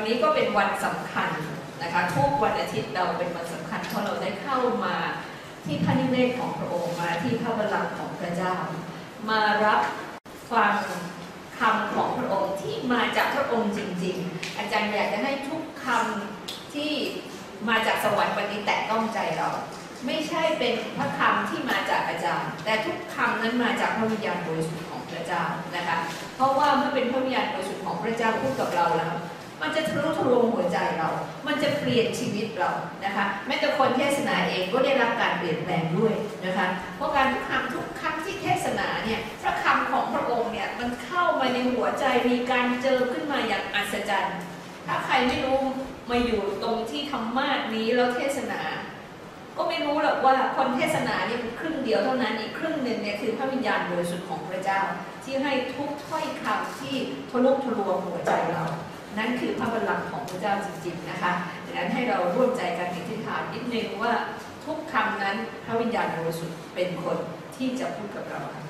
วันนี้ก็เป็นวันสำคัญนะคะทุกวันอาทิตย์เราเป็นวันสำคัญเพราะเราได้เข้ามาที่พระนิเวศของพระองค์มาที่พระบัลลังก์ของพระเจ้า มารับฟังคำของพระองค์ที่มาจากพระองค์จริง ๆ อาจารย์อยากจะให้ทุกคำที่มาจากสวรรค์วันนี้แตะต้องใจเรา ไม่ใช่เป็นพระคำที่มาจากอาจารย์ แต่ทุกคำนั้นมาจากพระวิญญาณบริสุทธิ์ของพระเจ้านะคะ เพราะว่าเมื่อเป็นพระวิญญาณบริสุทธิ์ของพระเจ้าพูดกับเราแล้ว มันจะทะลุทะลวงหัวใจเรา มันจะเปลี่ยนชีวิตเรานะคะ แม้แต่คนเทศนาเองก็ได้รับการเปลี่ยนแปลงด้วยนะคะ เพราะการทุกคำทุกคำที่เทศนาเนี่ยพระคำของพระองค์เนี่ยมันเข้ามาในหัวใจมีการเจอขึ้นมาอย่างอัศจรรย์ ถ้าใครไม่รู้มาอยู่ตรงที่ธรรมาสนี้แล้วเทศนา ก็ไม่รู้หรอกว่าคนเทศนาเนี่ยครึ่งเดียวเท่านั้นอีกครึ่งหนึ่งเนี่ยคือพระวิญญาณบริสุทธิ์ของพระเจ้า ที่ให้ทุกถ้อยคำที่ทะลุทะลวงหัวใจเรา นั่นคือพระบัลลังก์ของพระเจ้าจริงๆนะคะดังนั้นให้เราร่วมใจกันอธิษฐานนิดนึงว่าทุกคำนั้นพระวิญญาณบริสุทธิ์เป็นคนที่จะพูดกับเราค่ะ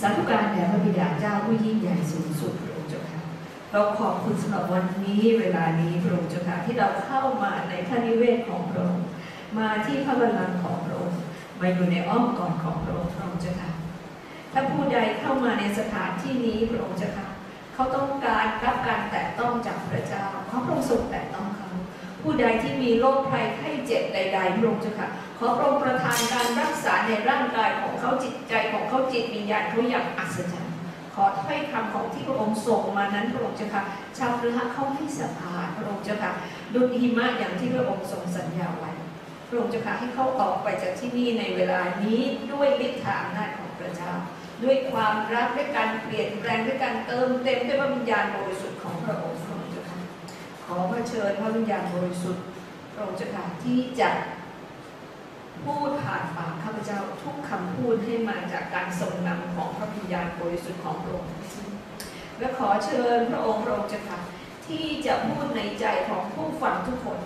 สาธุการแด่พระบิดาเจ้าผู้ยิ่งใหญ่สูงสุดพระองค์เจ้าค่ะเราขอบคุณสำหรับวันนี้เวลานี้พระองค์เจ้าค่ะที่เราเข้ามาในพระนิเวศของพระองค์มาที่พระบัลลังก์ของพระองค์มาอยู่ในอ้อมกอดของพระองค์พระองค์เจ้าค่ะถ้าผู้ใดเข้ามาในสถานที่นี้พระองค์เจ้าค่ะ เขาต้องการรับการแตะต้องจากพระเจ้าขอพระองค์ทรงแตะต้องเขาผู้ใดที่มีโรคภัยไข้เจ็บใดๆพระองค์เจ้าค่ะขอพระองค์ประทานการรักษาในร่างกายของเขาจิตใจของเขาจิตวิญญาณเขาอย่างอัศจรรย์ขอถ้อยคำของที่พระองค์ส่งมานั้นพระองค์เจ้าค่ะชาวพระเขาให้สะอาดพระองค์เจ้าค่ะดุจหิมะอย่างที่พระองค์ทรงสัญญาไว้พระองค์เจ้าค่ะให้เขาออกไปจากที่นี่ในเวลานี้ด้วยฤทธาอำนาจของพระเจ้า ด้วยความรักด้วยการเปลี่ยนแปลงด้วยการเติมเต็มด้วยพระวิญญาณบริสุทธิ์ของพระองค์พระองค์เจ้าค่ะขอพระเชิญพระวิญญาณบริสุทธิ์พระองค์เจ้าค่ะที่จะพูดผ่านปากข้าพเจ้าทุกคำพูดให้มาจากการทรงนำของพระวิญญาณบริสุทธิ์ของพระองค์และขอเชิญพระองค์พระองค์เจ้าค่ะที่จะพูดในใจของผู้ฟังทุกคน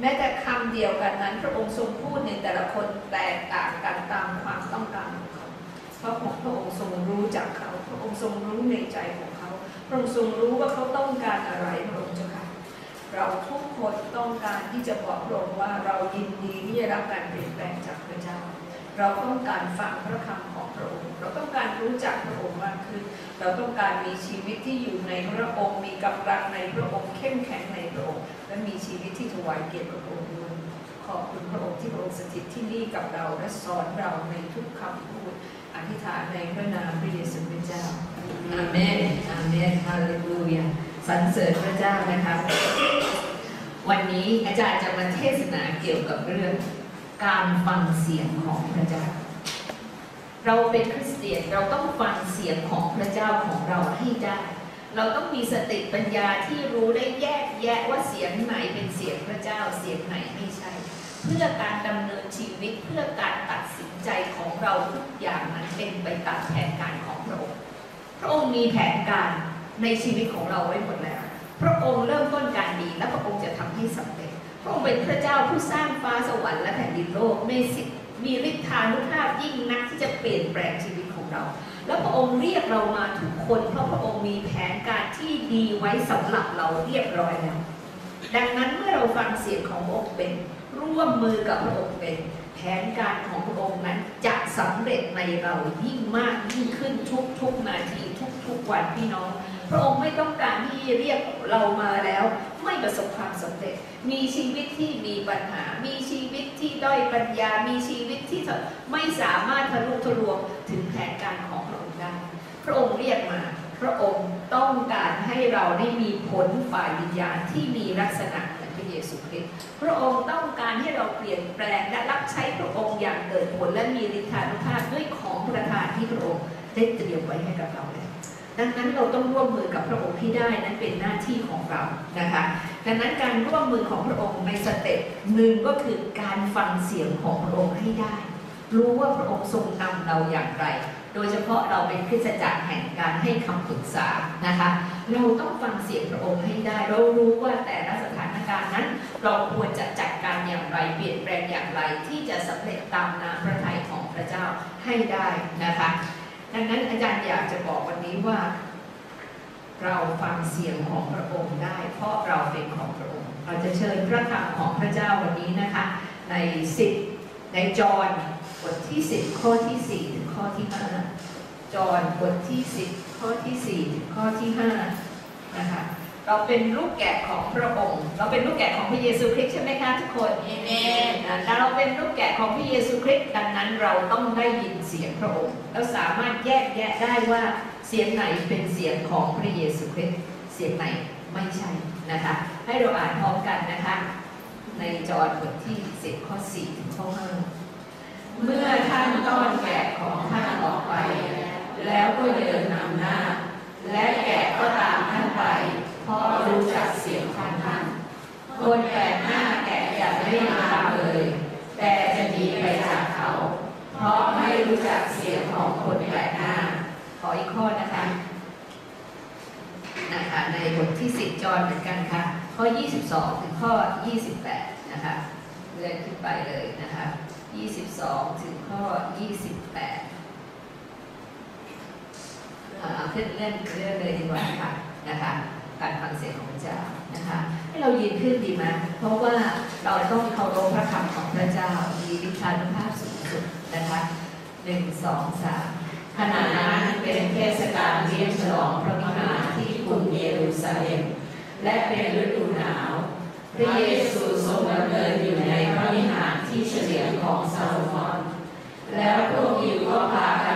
แม้แต่คำเดียวกันนั้น พระองค์ทรงพูดในแต่ละคนแตกต่างกันตามความต้องการของเขา ราะพระองค์ทรงรู้จักเขา พระองค์ทรงรู้ในใจของเขา พระองค์ทรงรู้ว่าเขาต้องการอะไรพระองค์เจ้าค่ะ เราทุกคนต้องการที่จะบอกพระองค์ว่าเรายินดีที่จะรับการเปลี่ยนแปลงจากพระเจ้า เราต้องการฟังพระคำของพระองค์ เราต้องการรู้จักพระองค์มากขึ้น เราต้องการมีชีวิตที่อยู่ในพระองค์ มีกำลังในพระองค์ เข้มแข็งในพระองค์ และมีชีวิตที่ถวายเกียรติพระองค์ด้วยขอบคุณพระองค์ที่พระองค์สถิตที่นี่กับเราและสอนเราในทุกคำพูด อธิษฐานในพระนามพระเยซูคริสต์เจ้าอาเมนอาเมนฮาเลลูยาสรรเสริญพระเจ้านะคะวันนี้อาจารย์จะมาเทศนาเกี่ยวกับเรื่องการฟังเสียงของพระเจ้า เราเป็นคริสเตียนเราต้องฟังเสียงของพระเจ้าของเราให้ได้ เราต้องมีสติปัญญาที่รู้ได้แยกแยะว่าเสียงไหนเป็นเสียงพระเจ้า เสียงไหนไม่ใช่เพื่อการดำเนินชีวิตเพื่อการตัดสินใจของเราทุกอย่างนั้นเป็นไปตามแผนการของพระองค์ พระองค์มีแผนการในชีวิตของเราไว้หมดแล้ว พระองค์เริ่มต้นการดีและพระองค์จะทำให้สำเร็จ พระองค์เป็นพระเจ้าผู้สร้างฟ้าสวรรค์และแผ่นดินโลกมีสิทธิ์มีฤทธานุภาพยิ่งนักที่จะเปลี่ยนแปลงชีวิตของเรา แล้วพระองค์เรียกเรามาทุกคนเพราะพระองค์มีแผนการที่ดีไว้สำหรับเราเรียบร้อยแล้ว ดังนั้นเมื่อเราฟังเสียงขององค์เป็น ร่วมมือกับพระองค์เป็นแผนการของพระองค์นั้นจะสำเร็จในเรายิ่งมากยิ่งขึ้นทุกๆนาทีทุกๆวันพี่น้อง พระองค์ไม่ต้องการที่เรียกเรามาแล้ว ไม่ประสบความสำเร็จ มีชีวิตที่มีปัญหา มีชีวิตที่ด้อยปัญญา มีชีวิตที่ไม่สามารถทะลุทะลวงถึงแผนการของพระองค์ได้ พระองค์เรียกมาพระองค์ต้องการให้เราได้มีผลฝ่ายวิญญาณที่มีลักษณะเหมือนพระเยซูคริสต์ พระองค์ต้องการให้เราเปลี่ยนแปลงและรับใช้พระองค์อย่างเกิดผลและมีฤทธานุภาพด้วยของประทานที่พระองค์ได้เตรียมไว้ให้กับเราแล้วดังนั้นเราต้องร่วมมือกับพระองค์ที่ได้นั้นเป็นหน้าที่ของเรานะคะดังนั้นการร่วมมือของพระองค์ในสเต็ปหนึ่งก็คือการฟังเสียงของพระองค์ให้ได้ รู้ว่าพระองค์ทรงนำเราอย่างไร โดยเฉพาะเราเป็นคริสตจักรแห่งการให้คำปรึกษานะคะ เราต้องฟังเสียงพระองค์ให้ได้เรารู้ว่าแต่ละสถาน การนั้น เราควรจะจัดการอย่างไรเปลี่ยนแปลงอย่างไรที่จะสำเร็จตามน้ำพระทัยของพระเจ้าให้ได้นะคะ ดังนั้นอาจารย์อยากจะบอกวันนี้ว่า เราฟังเสียงของพระองค์ได้ เพราะเราเป็นของพระองค์ เราจะเชิญพระคำของพระเจ้าวันนี้นะคะ ในสิบในจอห์นบทที่สิบข้อที่สี่ถึงข้อที่ห้าจอห์นบทที่สิบข้อที่สี่ถึงข้อที่ห้านะคะ เราเป็นลูกแกะของพระองค์ เราเป็นลูกแกะของพระเยซูคริสต์ใช่ไหมคะทุกคนเอเมนแต่เราเป็นลูกแกะของพระเยซูคริสต์ดังนั้นเราต้องได้ยินเสียงพระองค์ เราสามารถแยกแยะได้ว่าเสียงไหนเป็นเสียงของพระเยซูคริสต์เสียงไหนไม่ใช่นะคะ ให้เราอ่านพร้อมกันนะคะ ในจอห์นบทที่10ข้อ4ถึงข้อ5เมื่อท่านต้อนแกะของท่านออกไป แล้วก็เดินนำหน้า และแกะก็ตามท่านไป เพราะรู้จักเสียงของท่านคนแปลกหน้าแกะจะไม่มาเลย แต่จะหนีไปจากเขา เพราะไม่รู้จักเสียงของคนแปลกหน้า ขออีกข้อนะคะนะคะในบทที่10จอนเหมือนกันค่ะ ข้อ 22 ถึงข้อ 28 นะคะเลื่อนขึ้นไปเลยนะคะ 22 ถึงข้อ 28 เอาขึ้นเลื่อนเลื่อนเลยดีกว่าค่ะนะคะ การฟังเสียงของพระเจ้านะคะ ให้เรายืนขึ้นดีไหมเพราะว่าเราต้องเคารพพระคำของพระเจ้า มีวิชานุภาพสูงสุดนะคะหนึ่งสองสามขณะนั้นเป็นเทศกาลเลี้ยงฉลองพระวิหารที่กรุงเยรูซาเล็ม และเป็นฤดูหนาว พระเยซูทรงดำเนินอยู่ในพระวิหารที่เฉลียงของซาโลมอน แล้วพวกยิวก็พากัน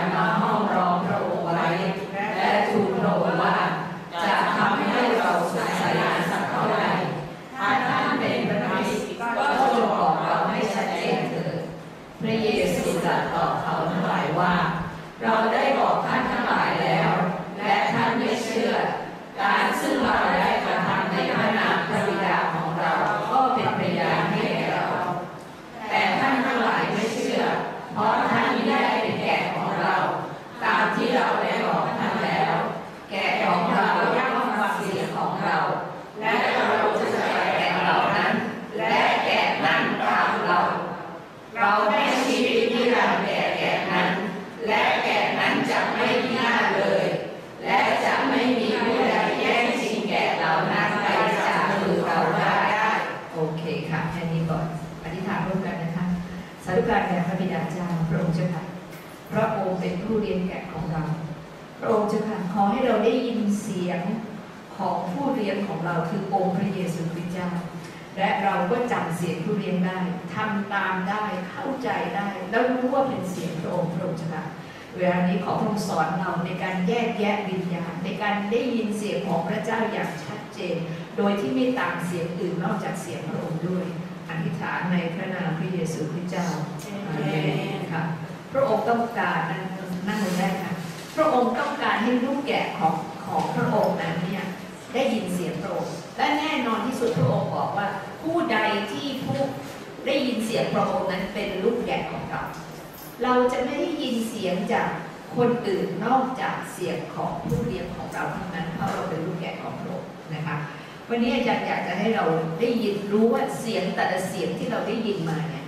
วันนี้อาจารย์อยากจะให้เราได้ยินรู้ว่าเสียงแต่ละเสียงที่เราได้ยินมาเนี่ย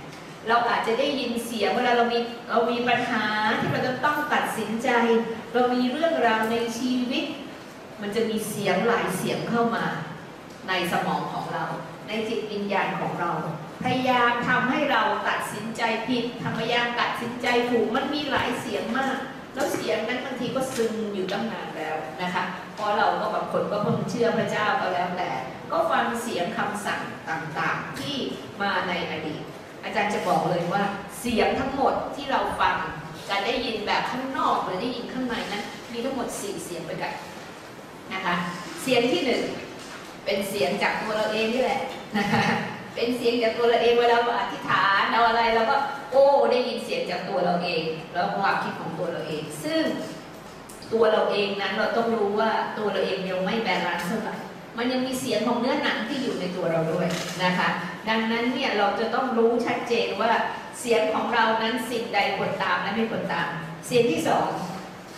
เราอาจจะได้ยินเสียงเวลาเรามีเรามีปัญหาที่เราจะต้องตัดสินใจ เรามีเรื่องราวในชีวิต มันจะมีเสียงหลายเสียงเข้ามา ในสมองของเรา ในจิตวิญญาณของเรา พยายามทำให้เราตัดสินใจผิดพยายามตัดสินใจถูกมันมีหลายเสียงมาก แล้วเสียงนั้นบางทีก็ซึมอยู่ตั้งนานแล้วนะคะ เพราะเราก็บางคนก็เพิ่งเชื่อพระเจ้าก็แล้วแต่ ก็ฟังเสียงคำสั่งต่างๆ ที่มาในอดีต อาจารย์จะบอกเลยว่าเสียงทั้งหมดที่เราฟังจะได้ยินแบบข้างนอกหรือได้ยินข้างในนั้น มีทั้งหมด 4 เสียงไปกันนะคะ เสียงที่หนึ่งเป็นเสียงจากตัวเราเองนี่แหละนะคะ เป็นเสียงจากตัวเราเองเวลาเราอธิษฐานเราอะไรเราก็โอ้ได้ยินเสียงจากตัวเราเอง แล้วความคิดของตัวเราเอง ซึ่งตัวเราเองนั้นเราต้องรู้ว่าตัวเราเองยังไม่แบลานซ์เท่าไหร่มันยังมีเสียงของเนื้อหนังที่อยู่ในตัวเราด้วยนะคะ ดังนั้นเนี่ยเราจะต้องรู้ชัดเจนว่าเสียงของเรานั้นสิ่งใดควรตามและไม่ควรตาม เสียงที่สอง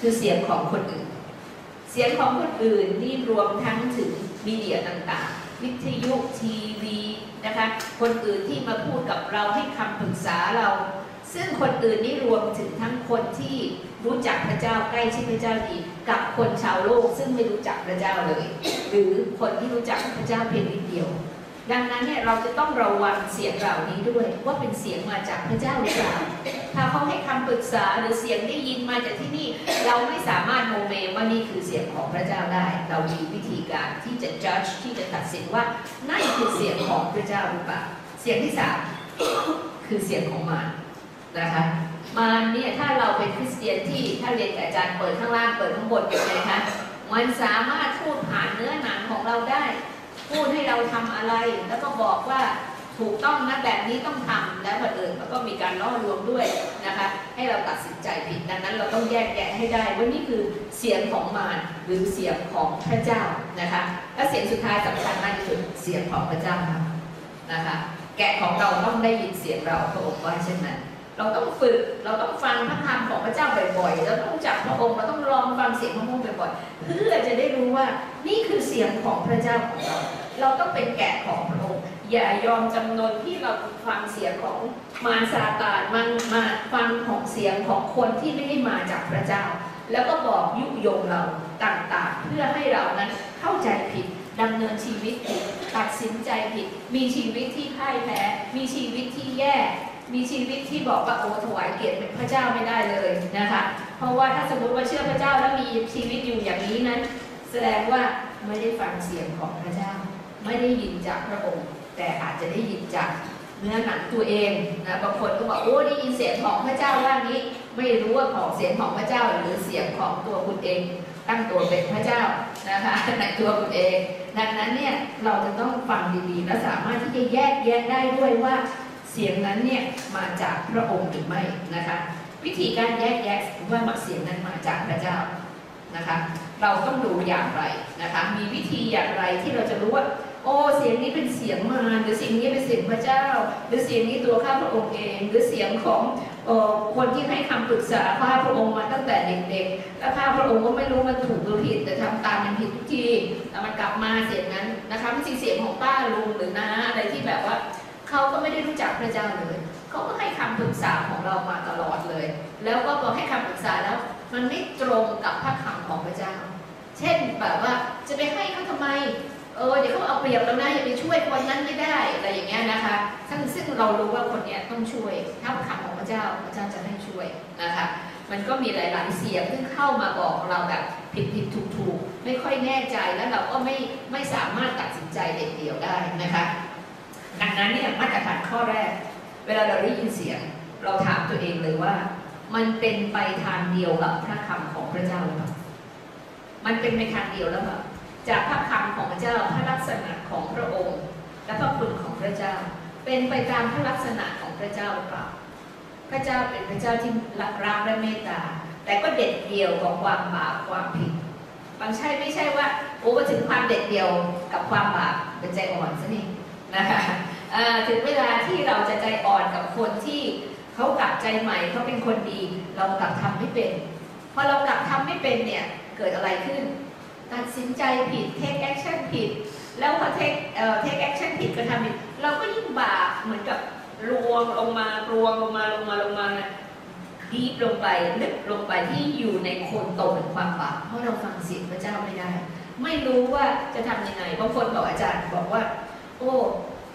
คือเสียงของคนอื่น เสียงของคนอื่นนี่รวมทั้งถึงมีเดียต่างๆ วิทยุทีวีนะคะคนอื่นที่มาพูดกับเราให้คำปรึกษาเรา ซึ่งคนอื่นนี่รวมถึงทั้งคนที่รู้จักพระเจ้าใกล้ชิดพระเจ้าดี กับคนชาวโลกซึ่งไม่รู้จักพระเจ้าเลย หรือคนที่รู้จักพระเจ้าเพียงนิดเดียว ดังนั้นเนี่ยเราจะต้องระวังเสียงเหล่านี้ด้วยว่าเป็นเสียงมาจากพระเจ้าหรือเปล่าถ้าเขาให้คำปรึกษาหรือเสียงได้ยินมาจากที่นี่ เราไม่สามารถโมเมว่านี่คือเสียงของพระเจ้าได้ เรามีวิธีการที่จะ judge ที่จะตัดสินว่านั่นคือเสียงของพระเจ้าหรือเปล่าเสียงที่สามคือเสียงของมารนะคะมารเนี่ยถ้าเราเป็นคริสเตียนที่ถ้าเรียนกับอาจารย์เปิดข้างล่างเปิดข้างบนเป็นไงคะมันสามารถพูดผ่านเนื้อหนังของเราได้ พูดให้เราทำอะไร แล้วก็บอกว่าถูกต้องนะแบบนี้ต้องทำแล้วบังเอิญมันก็มีการล่อลวงด้วยนะคะ ให้เราตัดสินใจผิดดังนั้นเราต้องแยกแยะให้ได้ว่านี่คือเสียงของมารหรือเสียงของพระเจ้านะคะและเสียงสุดท้ายสำคัญมากที่สุดเสียงของพระเจ้านะคะ แกะของเราต้องได้ยินเสียงเราพระองค์ว่าเช่นนั้น เราต้องฝึก เราต้องฟังพระคำของพระเจ้าบ่อยๆ เราต้องจับพระองค์เราต้องลองฟังเสียงพระองค์บ่อยๆ เพื่อจะได้รู้ว่านี่คือเสียงของพระเจ้าของเรา เราต้องเป็นแกะของพระองค์ อย่ายอมจำนนที่เราฟังเสียงของมารซาตานมันมาฟังของเสียงของคนที่ไม่ได้มาจากพระเจ้า แล้วก็บอกยุยงเราต่างๆ เพื่อให้เรานั้นเข้าใจผิดดำเนินชีวิตผิดตัดสินใจผิด มีชีวิตที่พ่ายแพ้ มีชีวิตที่แย่ มีชีวิตที่บอกว่าโอ้ถวายเกียรติเป็นพระเจ้าไม่ได้เลยนะคะ เพราะว่าถ้าสมมติว่าเชื่อพระเจ้าแล้วมีชีวิตอยู่อย่างนี้นั้น แสดงว่าไม่ได้ฟังเสียงของพระเจ้า ไม่ได้ยินจากพระองค์ แต่อาจจะได้ยินจากเนื้อหนังตัวเองนะบางคนก็บอกโอ้ได้ยินเสียงของพระเจ้าว่านี้ ไม่รู้ว่าของเสียงของพระเจ้าหรือเสียงของตัวคุณเอง ตั้งตัวเป็นพระเจ้านะคะในตัวคุณเอง ดังนั้นเนี่ยเราจะต้องฟังดีๆและสามารถที่จะแยกแยะได้ด้วยว่า เสียงนั้นเนี่ยมาจากพระองค์หรือไม่นะคะ วิธีการแยกแยะว่าเสียงนั้นมาจากพระเจ้านะคะเราต้องดูอย่างไรนะคะมีวิธีอย่างไรที่เราจะรู้ว่า โอ้เสียงนี้เป็นเสียงมารหรือเสียงนี้เป็นเสียงพระเจ้า หรือเสียงนี้ตัวข้าพระองค์เอง หรือเสียงของออคนที่ให้คำปรึกษาข้าพระองค์มาตั้งแต่เด็กๆแล้วข้าพระองค์ก็ไม่รู้มันถูกหรือผิดแต่ทำตามมันผิดทุกทีแต่มันกลับมาเสียงนั้นนะคะไม่ใช่เสียงของป้าลุงหรือน้าอะไรที่แบบว่า เขาก็ไม่ได้รู้จักพระเจ้าเลยเขาก็ให้คำปรึกษาของเรามาตลอดเลย แล้วก็พอให้คำปรึกษาแล้ว มันไม่ตรงกับพระคำของพระเจ้า เช่นแบบว่าจะไปให้เขาทำไมเออเดี๋ยวเขาเอาเปรียบเรานะอย่าไปช่วยคนนั้นไม่ได้อะไรอย่างเงี้ยนะคะซึ่งซึ่งเรารู้ว่าคนเนี้ยต้องช่วยถ้าคำของพระเจ้าพระเจ้าจะให้ช่วยนะคะ มันก็มีหลายๆเสียงที่เข้ามาบอกเราแบบผิดผิดถูกถูกไม่ค่อยแน่ใจแล้วเราก็ไม่ไม่สามารถตัดสินใจเด็ดเดี่ยวได้นะคะ ดังนั้นเนี่ยมาตรฐานข้อแรก เวลาเราได้ยินเสียง เราถามตัวเองเลยว่า มันเป็นไปทางเดียวกับพระคำของพระเจ้าหรือเปล่ามันเป็นไปทางเดียวแล้วเปล่าจากพระคำของพระเจ้าพระลักษณะของพระองค์ และพระคุณของพระเจ้า เป็นไปตามพระลักษณะของพระเจ้าหรือเปล่าพระเจ้าเป็นพระเจ้าที่รักรักและเมตตา แต่ก็เด็ดเดี่ยวกับความบาปความผิดบางใช่ไม่ใช่ว่าโอ้ถึงความเด็ดเดี่ยวกับความบาปเป็นใจอ่อนซะนี่ นะคะถึงเวลาที่เราจะใจอ่อนกับคนที่เขากลับใจใหม่เขาเป็นคนดี เรากลับทำไม่เป็นพอเรากลับทำไม่เป็นเนี่ยเกิดอะไรขึ้น ตัดสินใจผิด take action ผิด แล้วพอ take เอ่อ take action ผิดก็ทำผิดเราก็ยิ่งบาปเหมือนกับรวงลงมารวงลงมาลงมาลงมาดีฟลงไปลึกลงไปที่อยู่ในโคนตเป็นความบาปเพราะเราฟังเสียงพระเจ้าไม่ได้ ไม่รู้ว่าจะทำยังไงบางคนบอกอาจารย์บอกว่า โอ้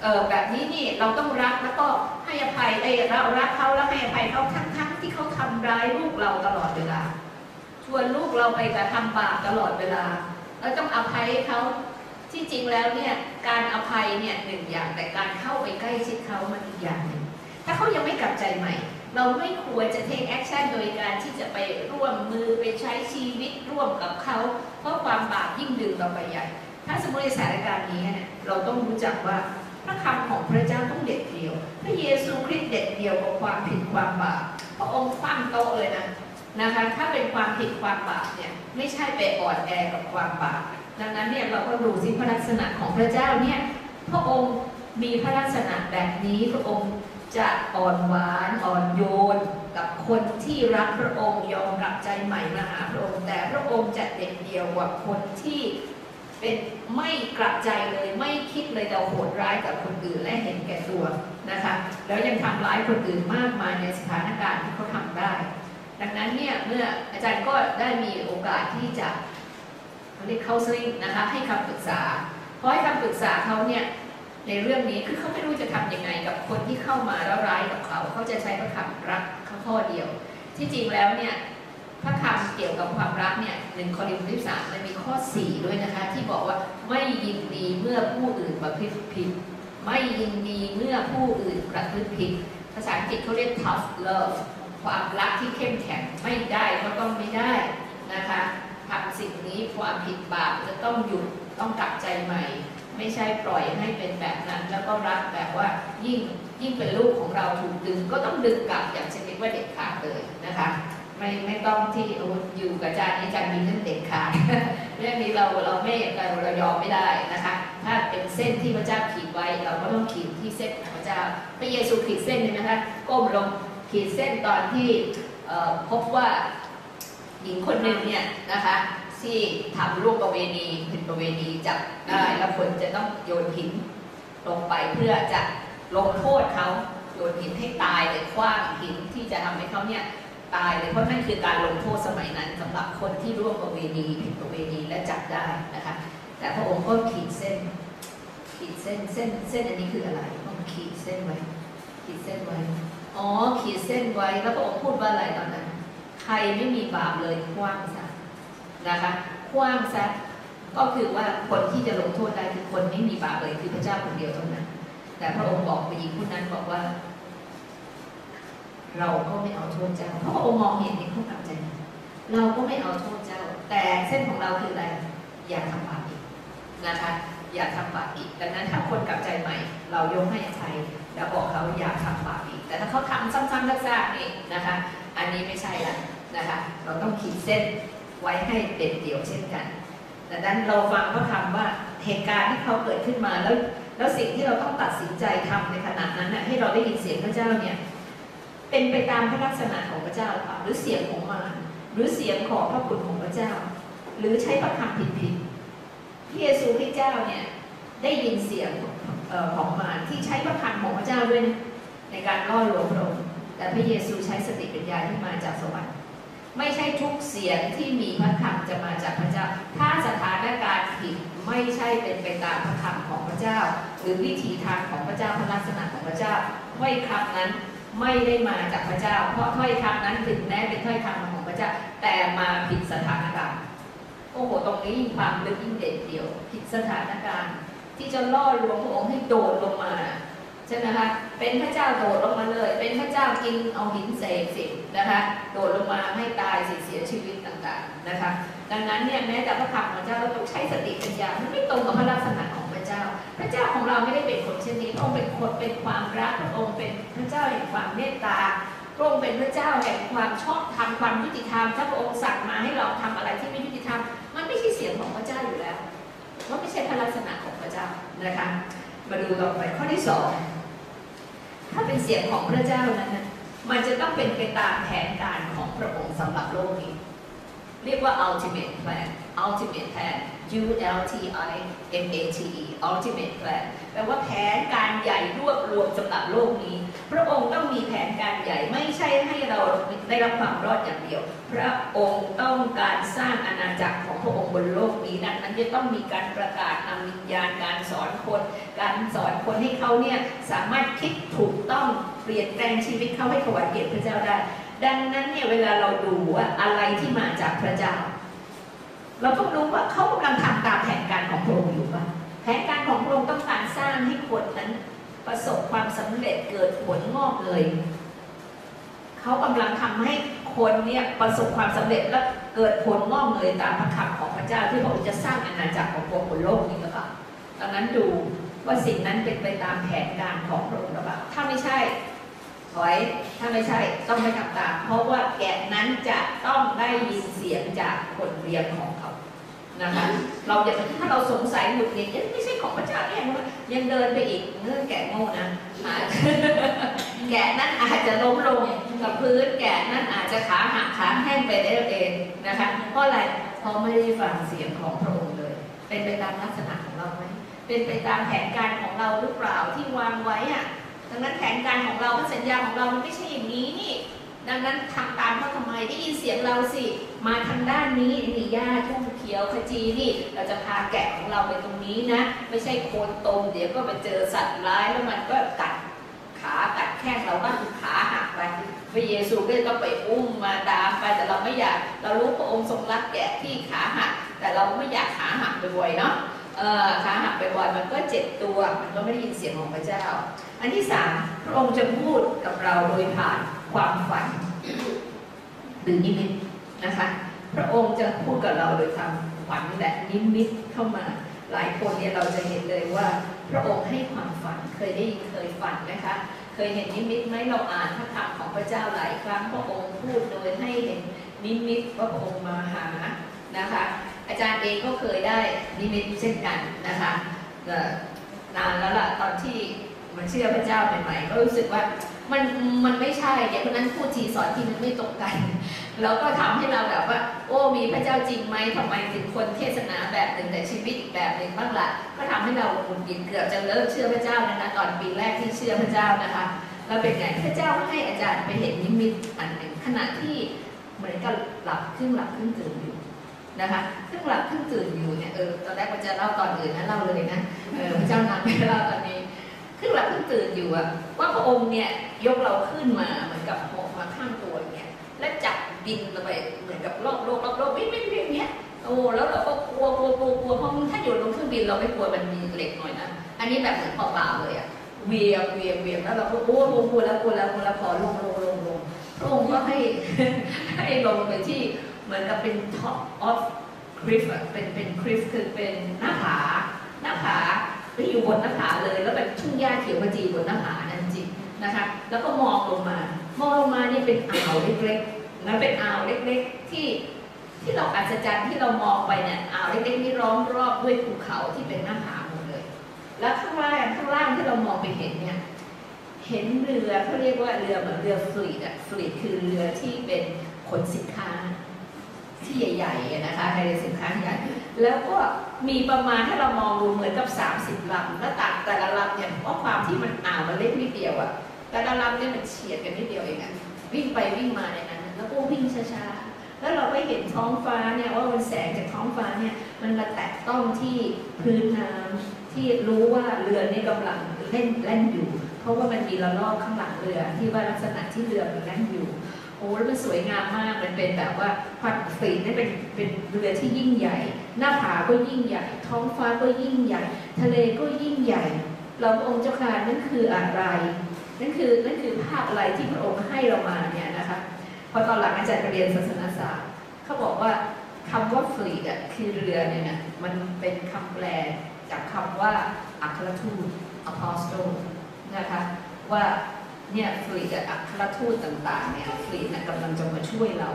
เออแบบนี้นี่เราต้องรักแล้วก็ให้อภัยไอ้เรารักเขาแล้วให้อภัยเขาทั้งๆที่เขาทำร้ายลูกเราตลอดเวลา ชวนลูกเราไปกระทำบาปตลอดเวลาแล้วต้องอภัยเขาที่จริงแล้วเนี่ยการอภัยเนี่ยหนึ่งอย่างแต่การเข้าไปใกล้ชิดเขามันอีกอย่างหนึ่งถ้าเขายังไม่กลับใจใหม่ เราไม่ควรจะ take action โดยการที่จะไปร่วมมือไปใช้ชีวิตร่วมกับเขาเพราะความบาปยิ่งดึงเราไปใหญ่ ถ้าสมมติในสถานการณ์นี้เนี่ยเราต้องรู้จักว่าพระคำของพระเจ้าต้องเด็ดเดียว พระเยซูคริสต์เด็ดเดียวกับความผิดความบาปพระองค์คว่ำโตเลยนะนะคะถ้าเป็นความผิดความบาปเนี่ยไม่ใช่ไปอ่อนแอกับความบาปดังนั้นเนี่ยเราก็ดูสิพระลักษณะของพระเจ้าเนี่ยพระองค์มีพระลักษณะแบบนี้พระองค์จะอ่อนหวานอ่อนโยน กับคนที่รักพระองค์ยอมรับใจใหม่มาหาพระองค์แต่พระองค์จะเด็ดเดียวกว่าคนที่ เป็นไม่กลับใจเลยไม่คิดเลยแต่โหดร้ายกับคนอื่นและเห็นแก่ตัวนะคะแล้วยังทำร้ายคนอื่นมากมายในสถานการณ์ที่เขาทำได้ ดังนั้นเนี่ยเมื่ออาจารย์ก็ได้มีโอกาสที่จะเขาเรียก counseling นะคะให้คำปรึกษาพอให้คำปรึกษาเขาเนี่ยในเรื่องนี้คือเขาไม่รู้จะทำยังไงกับคนที่เข้ามาแล้วร้ายกับเขาเขาจะใช้พระคำรักข้อเดียว ที่จริงแล้วเนี่ย พระคำเกี่ยวกับความรักเนี่ยหนึ่งคอรินธ์ที่สามมันมีข้อ4ด้วยนะคะ ที่บอกว่าไม่ยินดีเมื่อผู้อื่นประพฤติผิด ไม่ยินดีเมื่อผู้อื่นประพฤติผิด ภาษาอังกฤษเขาเรียก tough love ความรักที่เข้มแข็งไม่ได้ก็ต้องไม่ได้นะคะทำสิ่งนี้ความผิดบาปจะต้องหยุดต้องกลับใจใหม่ ไม่ใช่ปล่อยให้เป็นแบบนั้น แล้วก็รักแบบว่ายิ่งยิ่งเป็นลูกของเราถูกดึงก็ต้องดึงกลับอย่างชนิดว่าเด็ดขาดเลยนะคะ ไม่ไม่ต้องที่อยู่กับอาจารย์นี้อาจารย์มีเรื่องเด็ดขาดเรื่องนี้เราเราไม่เราเรายอมไม่ได้นะคะ ถ้าเป็นเส้นที่พระเจ้าขีดไว้ เราก็ต้องขีดที่เส้นของพระเจ้าพระเยซูขีดเส้นเลยนะคะก้มลงขีดเส้นตอนที่พบว่าหญิงคนหนึ่งเนี่ยนะคะที่ทำลูกประเวณีผิดประเวณีจับได้แล้วคนจะต้องโยนหินลงไปเพื่อจะลงโทษเขาโยนหินให้ตายเลยคว้างหินที่จะทำให้เขาเนี่ย ตายเลยเพราะนั่นคือการลงโทษสมัยนั้นสำหรับคนที่ร่วมประเวณีผิดประเวณีและจับได้นะคะแต่พระองค์ก็ขีดเส้น ขีดเส้นเส้นเส้นอันนี้คืออะไรพระองค์ขีดเส้นไว้ ขีดเส้นไว้อ๋อขีดเส้นไว้แล้วพระองค์พูดว่าอะไรตอนนั้น ใครไม่มีบาปเลยคว้างซะนะคะคว้างซะก็คือว่าคนที่จะลงโทษได้คือคนไม่มีบาปเลยคือพระเจ้าคนเดียวเท่านั้น แต่พระองค์บอกผู้หญิงผู้นั้นบอกว่า เราก็ไม่เอาโทษเจ้าเพราะองค์มองเห็นในข้อกลับใจเราก็ไม่เอาโทษเจ้า แต่เส้นของเราคืออะไร อย่าทำบาปอีกนะคะ อย่าทำบาปอีกดังนั้นถ้าคนกลับใจใหม่ เรายกให้อภัยแล้วบอกเขาอย่าทำบาปอีก แต่ถ้าเขาทำซ้ำๆซากๆนี่นะคะ อันนี้ไม่ใช่ละนะคะ เราต้องขีดเส้นไว้ให้เด็ดเดี่ยวเช่นกันดังนั้นเราฟังพระคำว่าเหตุการณ์ที่เขาเกิดขึ้นมาแล้วแล้วสิ่งที่เราต้องตัดสินใจทำในขณะนั้นน่ะให้เราได้ยินเสียงพระเจ้าเนี่ย เป็นไปตามพระลักษณะของพระเจ้าหรือเปล่าหรือเสียงของมารหรือเสียงของพระคุณของพระเจ้า หรือใช้พระคำผิดๆพระเยซูคริสต์เจ้าเนี่ยได้ยินเสียงของมารที่ใช้พระคำของพระเจ้าด้วยนะในการล่อลวงพระองค์แต่พระเยซูใช้สติปัญญาที่มาจากสวรรค์ไม่ใช่ทุกเสียงที่มีพระคำจะมาจากพระเจ้า ถ้าสถานการณ์ผิดไม่ใช่เป็นไปตามพระคำของพระเจ้า หรือวิธีทางของพระเจ้าพระลักษณะของพระเจ้าถ้อยคำนั้น ไม่ได้มาจากพระเจ้า เพราะถ้อยคำนั้นถึงแม้เป็นถ้อยคำของพระเจ้า แต่มาผิดสถานการณ์โอ้โหตรงนี้ยิ่งความลึกยิ่งเด็ดเดี่ยว ผิดสถานการณ์ ที่จะล่อลวงพระองค์ให้โดดลงมาใช่ไหมคะเป็นพระเจ้าโดดลงมาเลย เป็นพระเจ้ากินเอาหินเสกสินะคะ โดดลงมาให้ตายเสียชีวิตต่างๆนะคะ ดังนั้นเนี่ยแม้แต่พระคำของพระเจ้าเราต้องใช้สติปัญญามันไม่ตรงกับพระลักษณะของพระ เจ้า พระเจ้าของเราไม่ได้เป็นคนเช่นนี้พระองค์เป็นคนเป็นความรักพระองค์เป็นพระเจ้าแห่งความเมตตาพระองค์เป็นพระเจ้าแห่งความชอบธรรมความยุติธรรมถ้าพระองค์สั่งมาให้เราทำอะไรที่ไม่ยุติธรรม มันไม่ใช่เสียงของพระเจ้าอยู่แล้วมันไม่ใช่พระลักษณะของพระเจ้านะคะมาดูต่อไปข้อที่สองถ้าเป็นเสียงของพระเจ้านั้นมันจะต้องเป็นไปตามแผนการของพระองค์สำหรับโลกนี้ เรียกว่า ultimate plan ultimate plan U L T I M A T E ultimate plan แปลว่าแผนการใหญ่รวบรวมสำหรับโลกนี้ พระองค์ต้องมีแผนการใหญ่ไม่ใช่ให้เราได้รับความรอดอย่างเดียว พระองค์ต้องการสร้างอาณาจักรของพระองค์บนโลกนี้ดังนั้นจะต้องมีการประกาศนำวิญญาณการสอนคน การสอนคนให้เขาเนี่ยสามารถคิดถูกต้องเปลี่ยนแปลงชีวิตเขาให้ถวายเกียรติพระเจ้าได้ ดังนั้นเนี่ยเวลาเราดูว่าอะไรที่มาจากพระเจ้า เราต้องรู้ว่าเขากำลังทำตามแผนการของพระองค์อยู่ป่ะแผนการของพระองค์ต้องการสร้างให้คนนั้น ประสบความสำเร็จเกิดผลงอกเลยเขากำลังทำให้คนเนี่ยประสบความสำเร็จและเกิดผลงอกเลยตามพระคำของพระเจ้าที่พระองค์จะสร้างอาณาจักรของพระองค์บนโลกนี้หรือเปล่าดังนั้นดูว่าสิ่งนั้นเป็นไปตามแผนการของพระองค์หรือเปล่าถ้าไม่ใช่ถอยถ้าไม่ใช่ต้องไม่ทำตามเพราะว่าแกะนั้นจะต้องได้ยินเสียงจากคนเรียนของ นะคะเราอย่าถ้าเราสงสัยหงุดหงิดเอ๊ะไม่ใช่ของพระเจ้าเนี่ยยังเดินไปอีกเนื่องแกะโง่นะแกะนั้นอาจจะล้มลงกับพื้นแกะนั้นอาจจะขาหักขาแห้งไปได้เองนะคะเพราะอะไรเพราะไม่ได้ฟังเสียงของพระองค์เลย เป็นไปตามลักษณะของเราไหมเป็นไปตามแผนการของเราหรือเปล่าที่วางไว้อะดังนั้นแผนการของเราพระสัญญาของเรามันไม่ใช่อย่างนี้นี่ ดังนั้นทำตามเขาทำไมได้ยินเสียงเราสิ มาทางด้านนี้นี่หญ้าทุ่งเขียวขจีนี่ เราจะพาแกะของเราไปตรงนี้นะ ไม่ใช่โคนตมเดี๋ยวก็ไปเจอสัตว์ร้ายแล้วมันก็กัดขากัดแข้งเราบ้างขาหักไปพระเยซูก็ต้องไปอุ้มมาตามไปแต่เราไม่อยากเรารู้พระองค์ทรงรักแกะที่ขาหักแต่เราไม่อยากขาหักบ่อยๆเนาะเออขาหักไปบ่อยมันก็เจ็บตัว มันก็ไม่ได้ยินเสียงของพระเจ้า อันที่สามพระองค์จะพูดกับเราโดยผ่าน ความฝัน หรือนิมิตนะคะ พระองค์จะพูดกับเราโดยทางฝันและนิมิตเข้ามา หลายคนเนี่ยเราจะเห็นเลยว่า พระองค์ให้ความฝันเคยได้ยินเคยฝันไหมคะ เคยเห็นนิมิตไหมเราอ่านพระธรรมของพระเจ้าหลายครั้งพระองค์พูดโดยให้เห็นนิมิตว่าพระองค์มาหานะคะ อาจารย์เองก็เคยได้นิมิตเช่นกันนะคะเอ่นานแล้วล่ะตอนที่ มันเชื่อพระเจ้าใหม่ๆก็รู้สึกว่ามันมันไม่ใช่เดี๋ยวคนนั้นพูดทีสอนทีมันไม่ตรงกัน แล้วก็ทำให้เราแบบว่า โอ้มีพระเจ้าจริงไหมทำไมถึงคนเทศนาแบบหนึ่งแต่ชีวิตอีกแบบหนึ่งบ้างละ่ะก็ทำให้เราหงุดหงิดเกือบจะเลิกเชื่อพระเจ้านะนะตอนปีแรกที่เชื่อพระเจ้านะคะแล้วเป็นไงพระเจ้าให้อาจารย์ไปเห็นนิมิตอันหนึ่งขณะที่เหมือนกับหลับครึ่งหลับครึ่งตื่นอยู่นะคะครึ่งหลับครึ่งตื่นอยู่เนี่ยเออตอนแรกมันจะเล่าตอนอื่นนะเล่าเลยนะเออพระเจ้านำไปเล่าตอนนี้ ครึ่งหลับครึ่งตื่นอยู่อะว่าพระองค์เนี่ยยกเราขึ้นมาเหมือนกับหกมาข้างตัวอย่างเงี้ยและจับบินเราไปเหมือนกับรอบโลกรอบโลกวิ่งวิ่งวิ่งเนี้ยโอ้แล้วเราก็กลัวกลัวกลัวกลัวเพราะถ้าอยู่บนเครื่องบินเราไม่กลัวมันมีเหล็กหน่อยนะอันนี้แบบเหมือนเปล่าๆเลยอะเวียงเวียงเวียงแล้วเราก็โอ้กลัวกลัวแล้วกลัวแล้วกลัวแล้วพอลงลงลงลงพระองค์ก็ให้ให้ลงไปที่เหมือนกับเป็น top of cliff เป็นเป็น cliff คือเป็นหน้าผาหน้าผา ไปอยู่บนหน้าผาเลย แล้วเป็นทุ่งหญ้าเขียวขจีบนหน้าผานั่นจริงนะคะ แล้วก็มองลงมามองลงมานี่เป็นอ่าวเล็กๆนะเป็นอ่าวเล็กๆที่ที่เราอัศจรรย์ที่เรามองไปเนี่ยอ่าวเล็กๆนี่ล้อมรอบด้วยภูเขาที่เป็นหน้าผาหมดเลย แล้วข้างล่างข้างล่างที่เรามองไปเห็นเนี่ยเห็นเรือเขาเรียกว่าเรือเหมือนเรือฟลีดอะฟลีดคือเรือที่เป็นขนสินค้าที่ใหญ่ๆนะคะในเรือสินค้าใหญ่ แล้วก็มีประมาณถ้าเรามองดูเหมือนกับ 30ลำแล้วต่างแต่ละลำเนี่ยเพราะความที่มันอ่าวมันเล็กนิดเดียวอะแต่ละลำเนี่ยมันเฉียดกันนิดเดียวเองอะวิ่งไปวิ่งมาในนั้น แล้วก็วิ่งช้าๆแล้วเราก็เห็นท้องฟ้าเนี่ยว่ามันแสงจากท้องฟ้าเนี่ยมันมาแตะต้องที่พื้นน้ำที่รู้ว่าเรือนี่กำลังเล่นเล่นอยู่ เพราะว่ามันมีระลอกข้างหลังเรือที่ว่าลักษณะที่เรือมันเล่นอยู่ โอ้แล้วมันสวยงามมาก มันเป็นแบบว่าความฟรีนี่เป็นเป็นเรือที่ยิ่งใหญ่ หน้าผาก็ยิ่งใหญ่ ท้องฟ้าก็ยิ่งใหญ่ ทะเลก็ยิ่งใหญ่ เราองค์เจ้าค่ะนั่นคืออะไร นั่นคือนั่นคือภาพอะไรที่พระองค์ให้เรามาเนี่ยนะคะ พอตอนหลังอาจารย์เรียนศาสนศาสตร์เขาบอกว่าคำว่าฟลีอะคือเรือเนี่ยนะมันเป็นคำแปลจากคำว่าอัครทูต apostle นะคะว่า เนี่ยฟลีดอัครทูตต่างๆเนี่ยฟลีดกำลังจะมาช่วยเรา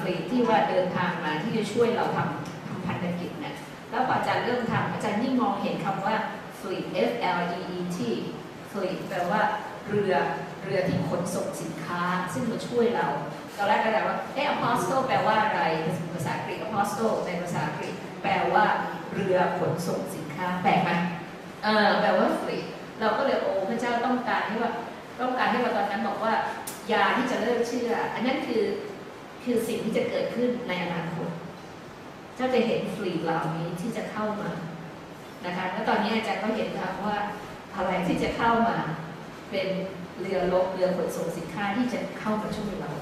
ฟลีดที่ว่าเดินทางมาที่จะช่วยเราทำทำพันธกิจเนี่ยแล้วพออาจารย์เริ่มทำอาจารย์ยิ่งมองเห็นคำว่า fleet F L E E T fleet แปลว่าเรือเรือที่ขนส่งสินค้า ซึ่งมาช่วยเราตอนแรกก็ถามว่าเอ๊ะ apostle แปลว่าอะไรภาษาอังกฤษ apostle ในภาษาอังกฤษแปลว่าเรือขนส่งสินค้าแปลกไหมเออแปลว่า fleet เราก็เลยโอ้พระเจ้าต้องการที่ว่า ต้องการให้เราตอนนั้นบอกว่ายาที่จะเลิกเชื่อ อันนั้นคือคือสิ่งที่จะเกิดขึ้นในอนาคตเจ้าจะเห็น fleet เหล่านี้ที่จะเข้ามานะคะแล้วตอนนี้อาจารย์ก็เห็นแล้วว่าอะไรที่จะเข้ามาเป็นเรือรบเรือขนส่งสินค้าที่จะเข้ามาช่วยเรา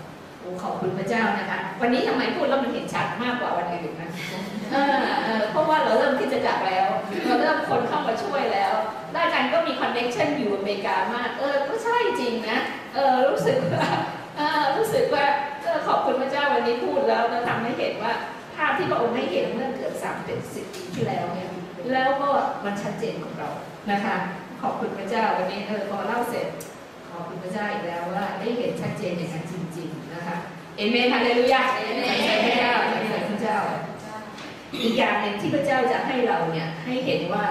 ขอบคุณพระเจ้านะคะ วันนี้ทำไมพูดแล้วมันเห็นชัดมากกว่าวันอื่นนะเพราะว่าเราเริ่มที่จะจักแล้วเราเริ่มคนเข้ามาช่วยแล้วได้กันก็มี connection อยู่อเมริกามาก เออก็ใช่จริงนะ เออรู้สึกว่าเออรู้สึกว่าเออขอบคุณพระเจ้าวันนี้พูดแล้วแล้วทำให้เห็นว่าภาพที่พระองค์ให้เห็นเมื่อเกือบสามเป็นสิบปีที่แล้วเนี่ยแล้วก็มันชัดเจนของเรานะคะ ขอบคุณพระเจ้าวันนี้เออพอเล่าเสร็จ ขอบคุณพระเจ้าอีกแล้วว่าได้เห็นชัดเจนอย่างนั้นจริง เอเมนฮาเลลูยาเอเมนพระเจ้าเอเมนพระเจ้า อีกอย่างหนึ่งที่พระเจ้าจะให้เราเนี่ยให้เห็นว่า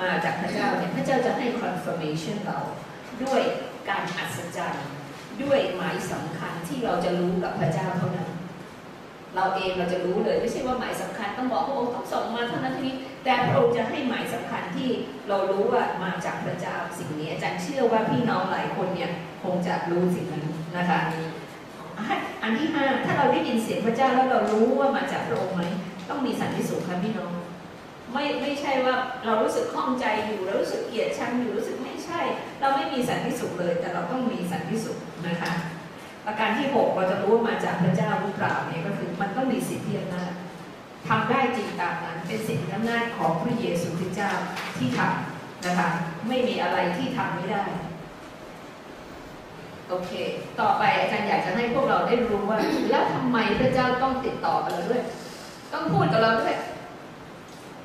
มาจากพระเจ้าเนี่ยพระเจ้าจะให้ confirmation เราด้วยการอัศจรรย์ด้วยหมายสำคัญที่เราจะรู้กับพระเจ้าเท่านั้น เราเองเราจะรู้เลยไม่ใช่ว่าหมายสำคัญต้องบอกพระองค์ต้องส่งมาเท่านั้นทีนี้ แต่พระองค์จะให้หมายสำคัญที่เรารู้ว่ามาจากพระเจ้าสิ่งนี้อาจารย์เชื่อว่าพี่น้องหลายคนเนี่ยคงจะรู้สิ่งนั้นนะคะ อันที่ห้าถ้าเราได้ยินเสียงพระเจ้าแล้วเรารู้ว่ามาจากพระองค์ไหมต้องมีสันติสุขค่ะพี่น้อง ไม่ไม่ใช่ว่าเรารู้สึกข้องใจอยู่เรารู้สึกเกลียดชังอยู่รู้สึกไม่ใช่ เราไม่มีสันติสุขเลย แต่เราต้องมีสันติสุขนะคะประการที่หกเราจะรู้ว่ามาจากพระเจ้าหรือเปล่าเนี่ยก็คือมันต้องมีสิทธิอำนาจทำได้จริงตามนั้นเป็นสิทธิอำนาจของพระเยซูคริสต์เจ้าที่ทำนะคะไม่มีอะไรที่ทำไม่ได้ โอเค ต่อไปอาจารย์อยากจะให้พวกเราได้รู้ว่า แล้วทำไมพระเจ้าต้องติดต่อกับเราด้วย ต้องพูดกับเราด้วย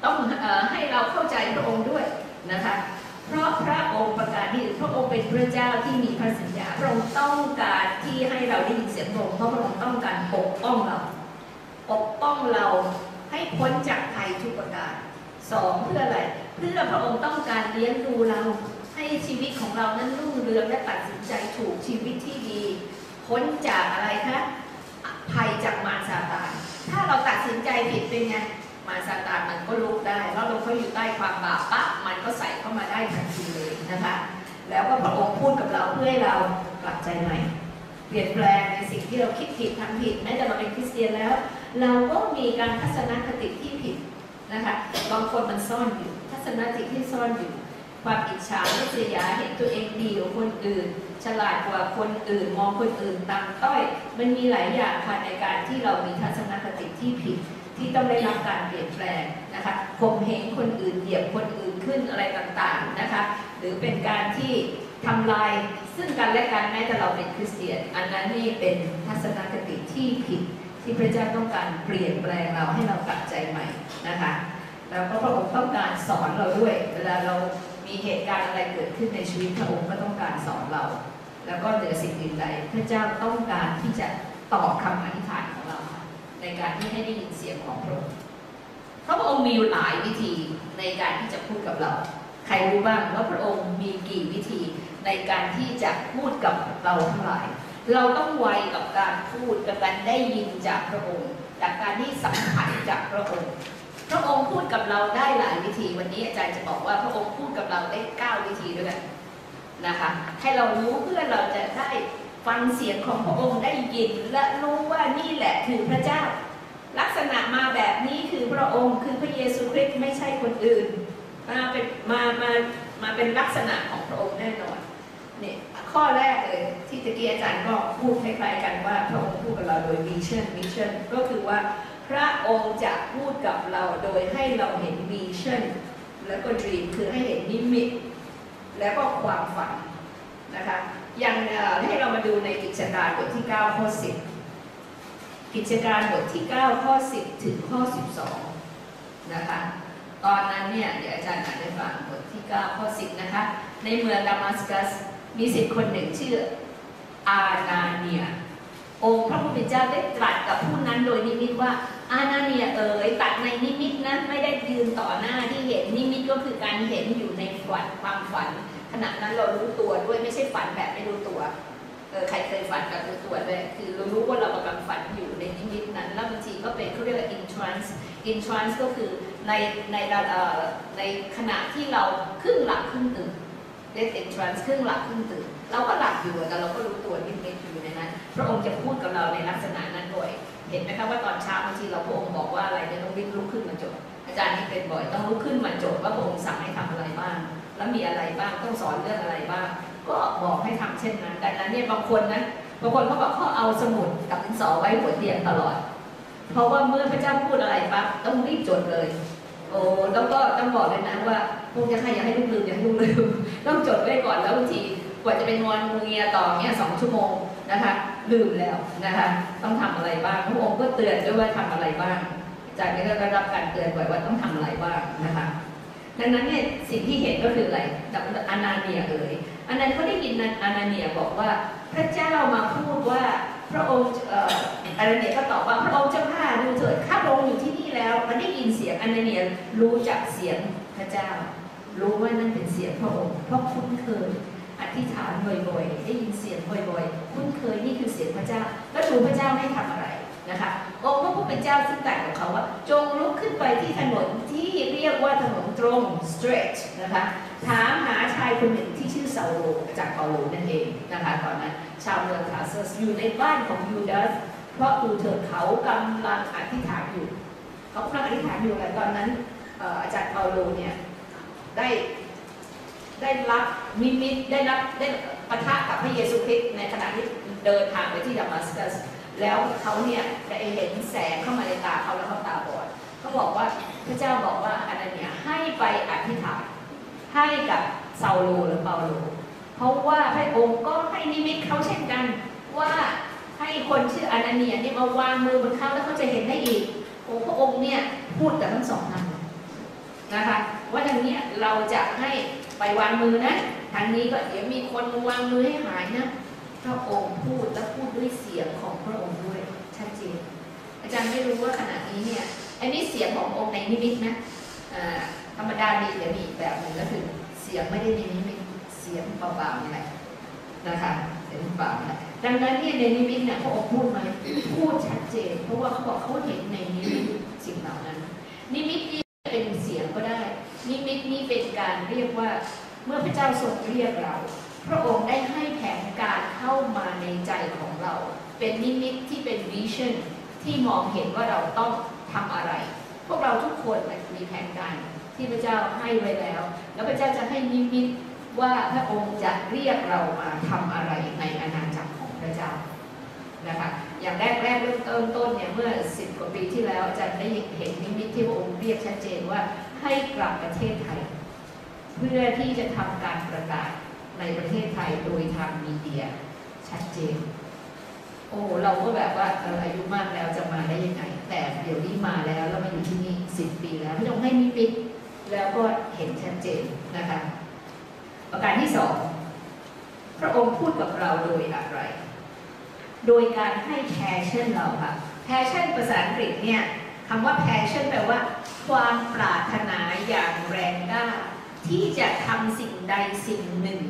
ต้องอให้เราเข้าใจพระองค์ด้วยนะคะ เพราะพระองค์ประกาศที่พระองค์เป็นพระเจ้าที่มีพระสัญญา พระองค์ต้องการที่ให้เราได้ยินเสียงพระองค์เพราะพระองค์ต้องการปกป้องเรา ปกป้องเราให้พ้นจากภัยทุกประการสองเพื่ออะไร เพื่อพระองค์ต้องการเลี้ยงดูเรา ให้ชีวิตของเรานั้นรุ่งเรืองและตัดสินใจถูกชีวิตที่ดีพ้นจากอะไรคะภัยจากมารซาตานถ้าเราตัดสินใจผิดเป็นไงมารซาตานมันก็ลุกได้แล้วเราเขาอยู่ใต้ความบาปปั๊บมันก็ใส่เข้ามาได้ทันทีเลยนะคะแล้วก็พระองค์พูดกับเราเพื่อให้เรากลับใจใหม่ เปลี่ยนแปลงในสิ่งที่เราคิดผิดทำผิดแม้แต่เราเป็นคริสเตียนแล้ว เราก็มีการทัศนคติที่ผิดนะคะบางคนมันซ่อนอยู่ ทัศนคติที่ซ่อนอยู่ ความอิจฉาริษยาเห็นตัวเองดีกว่าคนอื่น ฉลาดกว่าคนอื่น มองคนอื่นต่ำต้อย มันมีหลายอย่างค่ะในการที่เรามีทัศนคติที่ผิด ที่ต้องได้รับการเปลี่ยนแปลงนะคะข่มเหงคนอื่นเหยียบคนอื่นขึ้นอะไรต่างๆนะคะ หรือเป็นการที่ทำลายซึ่งกันและกันแม้แต่เราเป็นคริสเตียน อันนั้นนี่เป็นทัศนคติที่ผิด ที่พระเจ้าต้องการเปลี่ยนแปลงเราให้เรากลับใจใหม่นะคะแล้วก็พระองค์ต้องการสอนเราด้วย เวลาเรา มีเหตุการณ์อะไรเกิดขึ้นในชีวิตพระองค์ก็ต้องการสอนเรา แล้วก็เหนือสิ่งอื่นใดพระเจ้าต้องการที่จะตอบคำอธิษฐานของเรา ในการที่ให้ได้ยินเสียงของพระองค์พระองค์มีหลายวิธีในการที่จะพูดกับเรา ใครรู้บ้างว่าพระองค์มีกี่วิธีในการที่จะพูดกับเราทั้งหลาย เราต้องไวกับการพูดกับการได้ยินจากพระองค์ จากการที่สัมผัสจากพระองค์ พระองค์พูดกับเราได้หลายวิธี วันนี้อาจารย์จะบอกว่าพระองค์พูดกับเราได้เก้าวิธีด้วยกันนะคะ ให้เรารู้เพื่อเราจะได้ฟังเสียงของพระองค์ได้ยิน และรู้ว่านี่แหละคือพระเจ้า ลักษณะมาแบบนี้คือพระองค์คือพระเยซูคริสต์ไม่ใช่คนอื่น มาเป็นมามามาเป็นลักษณะของพระองค์แน่นอนเนี่ยข้อแรกเลยที่ตะกี้อาจารย์ก็พูดคล้ายๆกันว่าพระองค์พูดกับเราโดย vision vision ก็คือว่า พระองค์จะพูดกับเราโดยให้เราเห็น vision แล้วก็ dream คือให้เห็นนิมิต แล้วก็ความฝันนะคะอย่างให้เรามาดูในกิจการบทที่ 9 ข้อ 10 กิจการบทที่ 9 ข้อ 10 ถึงข้อ 12 นะคะตอนนั้นเนี่ยเดี๋ยวอาจารย์อ่านให้ฟังบทที่ 9 ข้อ 10 นะคะ ในเมืองดามัสกัสมีศิษย์คนหนึ่งชื่ออานาเนีย องค์พระผู้เป็นเจ้าได้ตรัสกับผู้นั้นโดยนิมิตว่าอานาเนียเอ๋ยตัดในนิมิตนะไม่ได้ยืนต่อหน้าที่เห็นนิมิตก็คือการเห็นอยู่ในฝันความฝัน ขณะนั้นเรารู้ตัวด้วยไม่ใช่ฝันแบบไม่รู้ตัวเออใครเคยฝันแบบรู้ตัวเลยคือเรารู้ว่าเรากำลังฝันอยู่ในนิมิตนั้น แล้วบางทีก็เป็นเขาเรียกว่า in trance in trance ก็คือในในในขณะที่เราครึ่งหลับครึ่งตื่นเรียก in trance ครึ่งหลับครึ่งตื่นเราก็หลับอยู่แต่เราก็รู้ตัวนิดๆอยู่ นั้น พระองค์จะพูดกับเราในลักษณะนั้นด้วย เห็นไหมคะว่าตอนเช้าบางทีเราพระองค์บอกว่าอะไรเนี่ยต้องรีบลุกขึ้นมาจด อาจารย์ที่เป็นบ่อยต้องลุกขึ้นมาจดว่าพระองค์สั่งให้ทำอะไรบ้าง แล้วมีอะไรบ้างต้องสอนเรื่องอะไรบ้าง ก็บอกให้ทำเช่นนั้น ดังนั้นเนี่ยบางคนนะบางคนเขาบอกเขาเอาสมุดกับดินสอไว้หัวเตียงตลอด เพราะว่าเมื่อพระเจ้าพูดอะไรปั๊บต้องรีบจดเลยโอ้แล้วก็ต้องบอกเลยนะว่าพวกจะให้อย่าให้ลูกลืมอย่าให้ลูกลืมต้องจดไว้ก่อนแล้วบางทีกว่าจะเป็นนอนงูเงียต่อเนี่ยสองชั่วโมง นะคะลืมแล้วนะคะต้องทำอะไรบ้างพระองค์ก็เตือนด้วยว่าทำอะไรบ้าง จากนี้ก็ได้รับการเตือนบ่อยว่าต้องทำอะไรบ้างนะคะดังนั้นเนี่ยสิ่งที่เห็นก็คืออะไรอานาเนียเอ่ยอันนั้นเขาได้ยินอานาเนียบอกว่าพระเจ้ามาพูดว่าพระองค์เอ่ออานาเนียก็ตอบว่าพระองค์เจ้าข้าดูเถิดข้าพระองค์อยู่ที่นี่แล้ว มันได้ยินเสียงอานาเนียรู้จักเสียงพระเจ้า รู้ว่านั่นเป็นเสียงพระองค์เพราะคุ้นเคย อธิษฐานบ่อยๆ ได้ยินเสียงบ่อยๆ คุ้นเคยนี่คือเสียงพระเจ้าแล้วดูพระเจ้าให้ทำอะไรนะคะ องค์พระผู้เป็นเจ้าซึ่งตรัสกับเขาว่า จงลุกขึ้นไปที่ถนนที่เรียกว่าถนนตรง straight นะคะ ถามหาชายคนหนึ่งที่ชื่อซาโลจารย์เปาโลนั่นเองนะคะตอนนั้นชาวเมืองทาร์ซัสอยู่ในบ้านของยูดาสเพราะดูเถิดเขากำลังอธิษฐานอยู่ เขากำลังอธิษฐานอยู่อะไรตอนนั้นอาจารย์เปาโลเนี่ยได้ ได้รับนิมิตได้รับได้ปะทะกับพระเยซูคริสต์ในขณะที่เดินทางไปที่ดามัสกัส แล้วเขาเนี่ยได้เห็นแสงเข้ามาในตาเขาแล้วเขาตาบอดเขาบอกว่าพระเจ้าบอกว่าอันนั้นเนี่ยให้ไปอธิษฐานให้กับซาโลหรือเปาโล เพราะว่าพระองค์ก็ให้นิมิตเขาเช่นกันว่าให้คนชื่ออานาเนียเนี่ยมาวางมือบนเขาแล้วเขาจะเห็นได้อีกโอ้พระองค์เนี่ยพูดกับทั้งสองท่านนะคะว่าทางนี้เราจะให้ ไปวางมือนะทางนี้ก็เดี๋ยวมีคนมาวางมือให้หายนะพระองค์พูดและพูดด้วยเสียงของพระองค์ด้วยชัดเจนอาจารย์ไม่รู้ว่าขณะนี้เนี่ยอันนี้เสียงขององค์ในนิมิตนะธรรมดามีแต่มีอีกแบบหนึ่งก็คือเสียงไม่ได้ในนิมิตเสียงเบาๆนี่แหละนะคะเสียงเบาๆนี่แหละดังนั้นเนี่ยในนิมิตเนี่ยพระองค์พูดไหมพูดชัดเจน เพราะว่าเขาบอกเขาเห็นในนิมิตสิ่งเหล่านั้นนิมิตนี่เป็นเสียงก็ได้ นิมิตนี่เป็นการเรียกว่า เมื่อพระเจ้าทรงเรียกเรา พระองค์ได้ให้แผนการเข้ามาในใจของเรา เป็นนิมิตที่เป็น vision ที่มองเห็นว่าเราต้องทำอะไร พวกเราทุกคนมีแผนการที่พระเจ้าให้ไว้แล้ว แล้วพระเจ้าจะให้นิมิตว่าพระองค์จะเรียกเรามาทำอะไรในอาณาจักรของพระเจ้า นะคะอย่างแรกแรกเริ่มต้นต้นเนี่ยเมื่อสิบกว่าปีที่แล้วอาจารย์ได้เห็นนิมิตที่พระองค์เรียกชัดเจนว่าให้กลับประเทศไทย เพื่อที่จะทำการประกาศในประเทศไทยโดยทาง media ชัดเจน โอ้เราก็แบบว่าเราอายุมากแล้วจะมาได้ยังไง แต่เดี๋ยวนี้มาแล้วแล้วมาอยู่ที่นี่สิบปีแล้วพี่ต้องให้มีปิดแล้วก็เห็นชัดเจนนะคะประการที่สองพระองค์พูดกับเราโดยอะไร โดยการให้ passion เราค่ะ passion ภาษาอังกฤษเนี่ยคำว่า passion แปลว่า ความปรารถนาอย่างแรงกล้า ที่จะทำสิ่งใดสิ่งหนึ่ง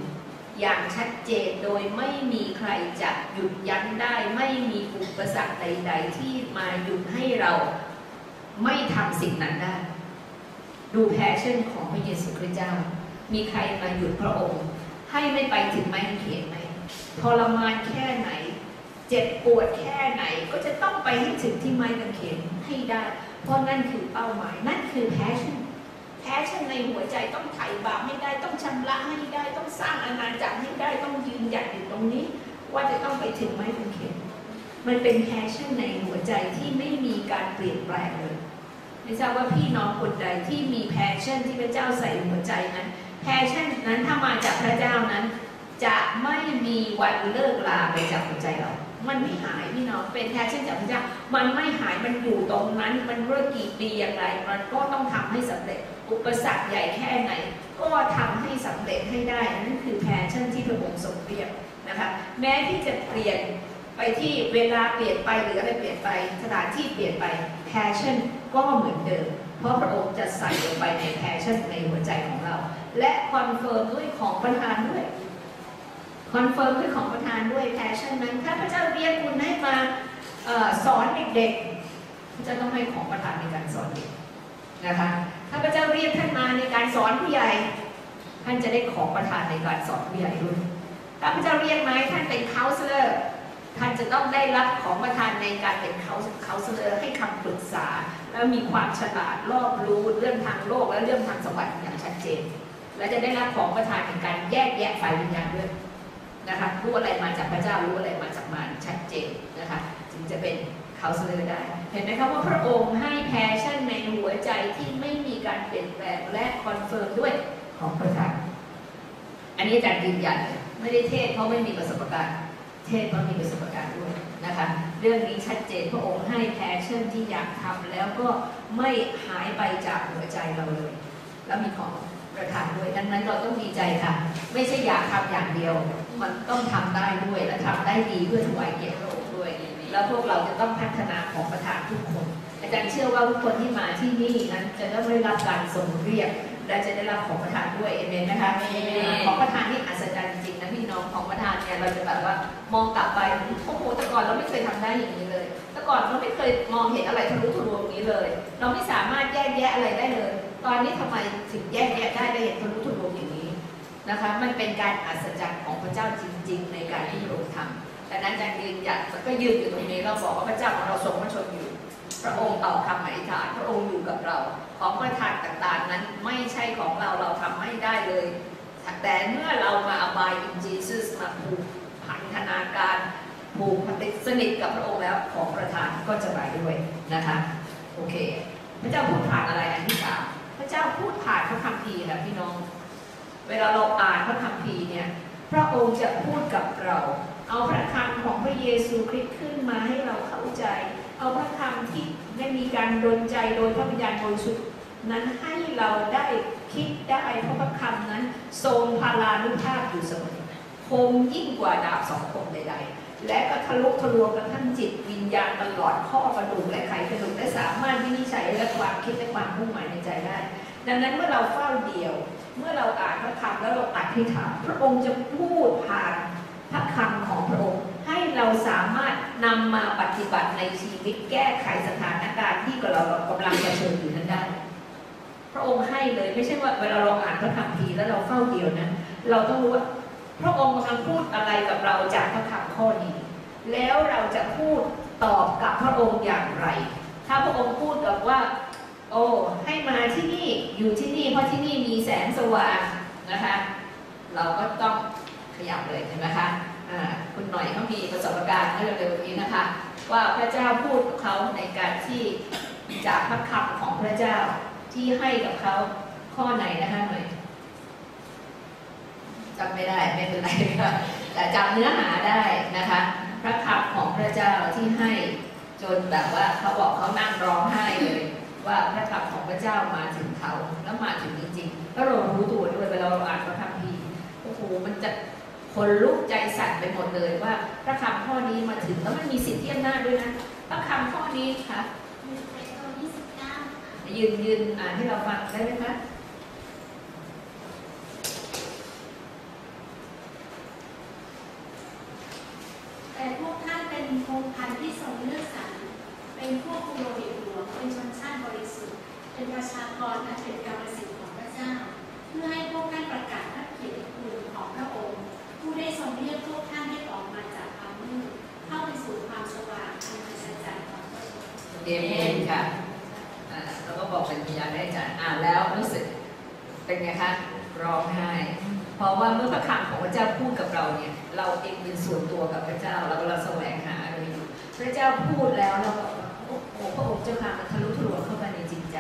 อย่างชัดเจนโดยไม่มีใครจะหยุดยั้งได้ ไม่มีอุปสรรคใด ๆ ที่มาหยุดให้เราไม่ทำสิ่งนั้นได้ ดู passion ของพระเยซูคริสต์เจ้า มีใครมาหยุดพระองค์ ให้ไม่ไปถึงไม้กางเขนไหมทรมานแค่ไหน เจ็บปวดแค่ไหนก็จะต้องไปให้ถึงที่ไม้กางเขนให้ได้ เพราะนั่นคือเป้าหมายนั่นคือ passion passion ในหัวใจต้องไถ่บาปให้ได้ต้องชำระให้ได้ต้องสร้างอาณาจักรให้ได้ต้องยืนหยัดอยู่ตรงนี้ ว่าจะต้องไปถึงไม้กางเขนมันเป็น passion ในหัวใจที่ไม่มีการเปลี่ยนแปลงเลยไม่ทราบว่าพี่น้องคนใดที่มี passion ที่พระเจ้าใส่หัวใจนั้น passion นั้นถ้ามาจากพระเจ้านั้น จะไม่มีวันเลิกลาไปจากหัวใจเรา มันไม่หายพี่น้องเป็น passion จากพระเจ้ามันไม่หายมันอยู่ตรงนั้นมันเมื่อกี่ปีอย่างไร มันก็ต้องทำให้สำเร็จ อุปสรรคใหญ่แค่ไหน ก็ทำให้สำเร็จให้ได้นั่นคือ passion ที่พระองค์ทรงเรียกนะคะแม้ที่จะเปลี่ยนไปที่เวลาเปลี่ยนไปหรืออะไรเปลี่ยนไปสถานที่เปลี่ยนไป passion ก็เหมือนเดิม เพราะพระองค์จะใส่ลงไปใน passion ในหัวใจของเรา และ confirm ด้วยของประทานด้วย confirm ด้วยของประทานด้วย passion นั้นถ้าพระเจ้าเรียกคุณให้มาออสอนเด็กๆพระเจ้าต้องให้ของประทานในการสอนเด็กนะคะถ้าพระเจ้าเรียกท่านมาในการสอนผู้ใหญ่ ท่านจะได้ของประทานในการสอนผู้ใหญ่ด้วยถ้าพระเจ้าเรียกมาให้ท่านเป็น counselor ท่านจะต้องได้รับของประทานในการเป็นเขา counselor ให้คำปรึกษา แล้วมีความฉลาดรอบรู้เรื่องทางโลกและเรื่องทางสวรรค์อย่างชัดเจน และจะได้รับของประทานในการแยกแยะฝ่ายวิญญาณด้วย นะคะรู้อะไรมาจากพระเจ้ารู้อะไรมาจากมารชัดเจนนะคะจึงจะเป็น counselor ได้ เห็นไหมครับว่าพระองค์ให้ passion ในหัวใจที่ไม่มีการเปลี่ยนแปลงและ confirm ด้วยของประทานอันนี้อาจารย์ยืนยันไม่ได้เทศน์เพราะไม่มีประสบการณ์ เทศน์เพราะมีประสบการณ์ด้วยนะคะเรื่องนี้ชัดเจนพระองค์ให้ passion ที่อยากทำแล้วก็ไม่หายไปจากหัวใจเราเลย แล้วมีของประทานด้วยดังนั้นเราต้องดีใจค่ะ ไม่ใช่อยากทำอย่างเดียว มันต้องทำได้ด้วยและทำได้ดีเพื่อถวายเกียรติพระองค์ด้วย แล้วพวกเราจะต้องพัฒนาของประทานทุกคน อาจารย์เชื่อว่าทุกคนที่มาที่นี่นั้นจะได้รับการทรงเรียกและจะได้รับของประทานด้วยเอเมนนะคะของประทานที่อัศจรรย์จริงนะพี่น้องของประทานเนี่ยเราจะแบบว่ามองกลับไปโอ้โหแต่ก่อนเราไม่เคยทำได้อย่างนี้เลยแต่ก่อนเราไม่เคยมองเห็นอะไรทะลุทะลวงอย่างนี้เลย เราไม่สามารถแยกแยะอะไรได้เลย ตอนนี้ทำไมถึงแยกแยะได้ได้เห็นทะลุทะลวงอย่างนี้ นะคะมันเป็นการอัศจรรย์ของพระเจ้าจริง ๆ ในการที่พระองค์ทำแต่นั้นอาจารย์ยืนหยัดก็ยืนอยู่ตรงนี้เราบอกว่าพระเจ้าของเราทรงพระชนอยู่ พระองค์เป่าคำอธิษฐานพระองค์อยู่กับเรา ของประทานต่างๆนั้นไม่ใช่ของเราเราทำไม่ได้เลย แต่เมื่อเรามา abide in Jesus มาผูกพันธนาการผูกพันสนิทกับพระองค์แล้วของประทานก็จะมาด้วยนะคะโอเค พระเจ้าพูดผ่านอะไรอันที่สามพระเจ้าพูดผ่านพระคัมภีร์ค่ะพี่น้อง เวลาเราอ่านพระคัมภีร์เนี่ยพระองค์จะพูดกับเรา เอาพระคำของพระเยซูคริสต์ขึ้นมาให้เราเข้าใจ เอาพระคำที่ได้มีการดลใจโดยพระวิญญาณบริสุทธิ์นั้นให้เราได้คิดได้เพราะพระคำนั้น ทรงพาลานุภาพอยู่เสมอคมยิ่งกว่าดาบสองคมใดๆ และก็ทะลุทะลวงกันทั้งจิตวิญญาณตลอดข้อกระดูกและไขกระดูกและสามารถวินิจฉัยและความคิดและความมุ่งหมายในใจได้ ดังนั้นเมื่อเราเฝ้าเดียว เมื่อเราอ่านพระคำแล้วเราอธิษฐานพระองค์จะพูดผ่านพระคำของพระองค์ ให้เราสามารถนำมาปฏิบัติในชีวิตแก้ไขสถานการณ์ที่เรากำลังเผชิญอยู่นั้นได้ พระองค์ให้เลยไม่ใช่ว่าเวลาเราอ่านพระคัมภีร์แล้วเราเฝ้าเดียวนั้นเราต้องรู้ว่า พระองค์กำลังพูดอะไรกับเราจากพระคำข้อนี้ แล้วเราจะพูดตอบกับพระองค์อย่างไร ถ้าพระองค์พูดกับว่า โอ้ให้มาที่นี่อยู่ที่นี่ เพราะที่นี่มีแสงสว่างนะคะ เราก็ต้องขยับเลยเห็นไหมคะคุณหน่อยเขามีประสบการณ์เมื่อเร็วๆนี้นะคะ ว่าพระเจ้าพูดกับเขาในการที่จากพระคำของพระเจ้าที่ให้กับเขาข้อไหนนะคะหน่อย จำไม่ได้ไม่เป็นไรค่ะแต่จำเนื้อหาได้นะคะ พระคำของพระเจ้าที่ให้จนแบบว่าเขาบอกเขานั่งร้องไห้เลย ว่าพระคำของพระเจ้ามาถึงเขาแล้วมาถึงจริงๆแล้วเรารู้ตัวด้วยเวลาเราอ่านพระคัมภีร์โอ้โหมันจะคนลุกใจสั่นไปหมดเลยว่าพระคำข้อนี้มาถึงแล้วมันมีสิทธิอำนาจด้วยนะพระคำข้อนี้ค่ะหนึ่งเปโตรยี่สิบเก้ายืนยืนอ่านให้เราฟังได้ไหมคะ แต่พวกท่านเป็นพงพันธุ์ที่ทรงเลือกสรรเป็นพวกกุโรหิตหลวงเป็นชนชาติบริสุทธิ์ เป็นประชากรอันเป็นกรรมสิทธิ์ของพระเจ้า เพื่อให้พวกท่านประกาศพระเกียรติคุณของพระองค์ ผู้ได้ทรงเรียกพวกท่านให้ออกมาจากความมืดเข้าไปสู่ความสว่างอันอัศจรรย์ของพระองค์เอเมนค่ะอ่าเราก็บอกเป็นพยานได้จ้ะอ่านแล้วรู้สึกเป็นไงคะร้องไห้ เพราะว่าเมื่อพระคำของพระเจ้าพูดกับเราเนี่ยเราเองเป็นส่วนตัวกับพระเจ้าเราเราแสวงหาอะไรอยู่พระเจ้าพูดแล้วเราก็โอ้โหพระองค์เจ้าค่ะมันทะลุทะลวงเข้าไปในจิตใจ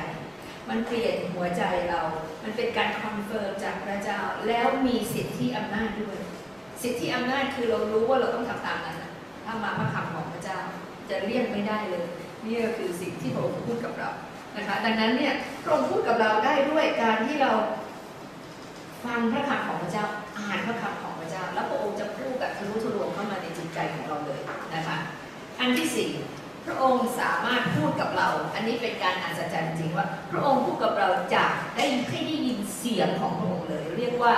มันเปลี่ยนหัวใจเรา มันเป็นการ confirm จากพระเจ้าแล้วมีสิทธิอำนาจด้วย สิทธิอำนาจคือเรารู้ว่าเราต้องทำตามนั้นถ้ามาพระคำของพระเจ้าจะเลี่ยงไม่ได้เลยนี่คือสิ่งที่พระองค์พูดกับเรานะคะดังนั้นเนี่ยพระองค์พูดกับเราได้ด้วยการที่เรา ฟังพระคำของพระเจ้าอ่านพระคำของพระเจ้า แล้วพระองค์จะพูดแบบทะลุทะลวงเข้ามาในจิตใจของเราเลยนะคะอันที่สี่พระองค์สามารถพูดกับเรา อันนี้เป็นการอัศจรรย์จริงว่า พระองค์พูดกับเราจากได้ให้ได้ยินเสียงของพระองค์เลย เรียกว่า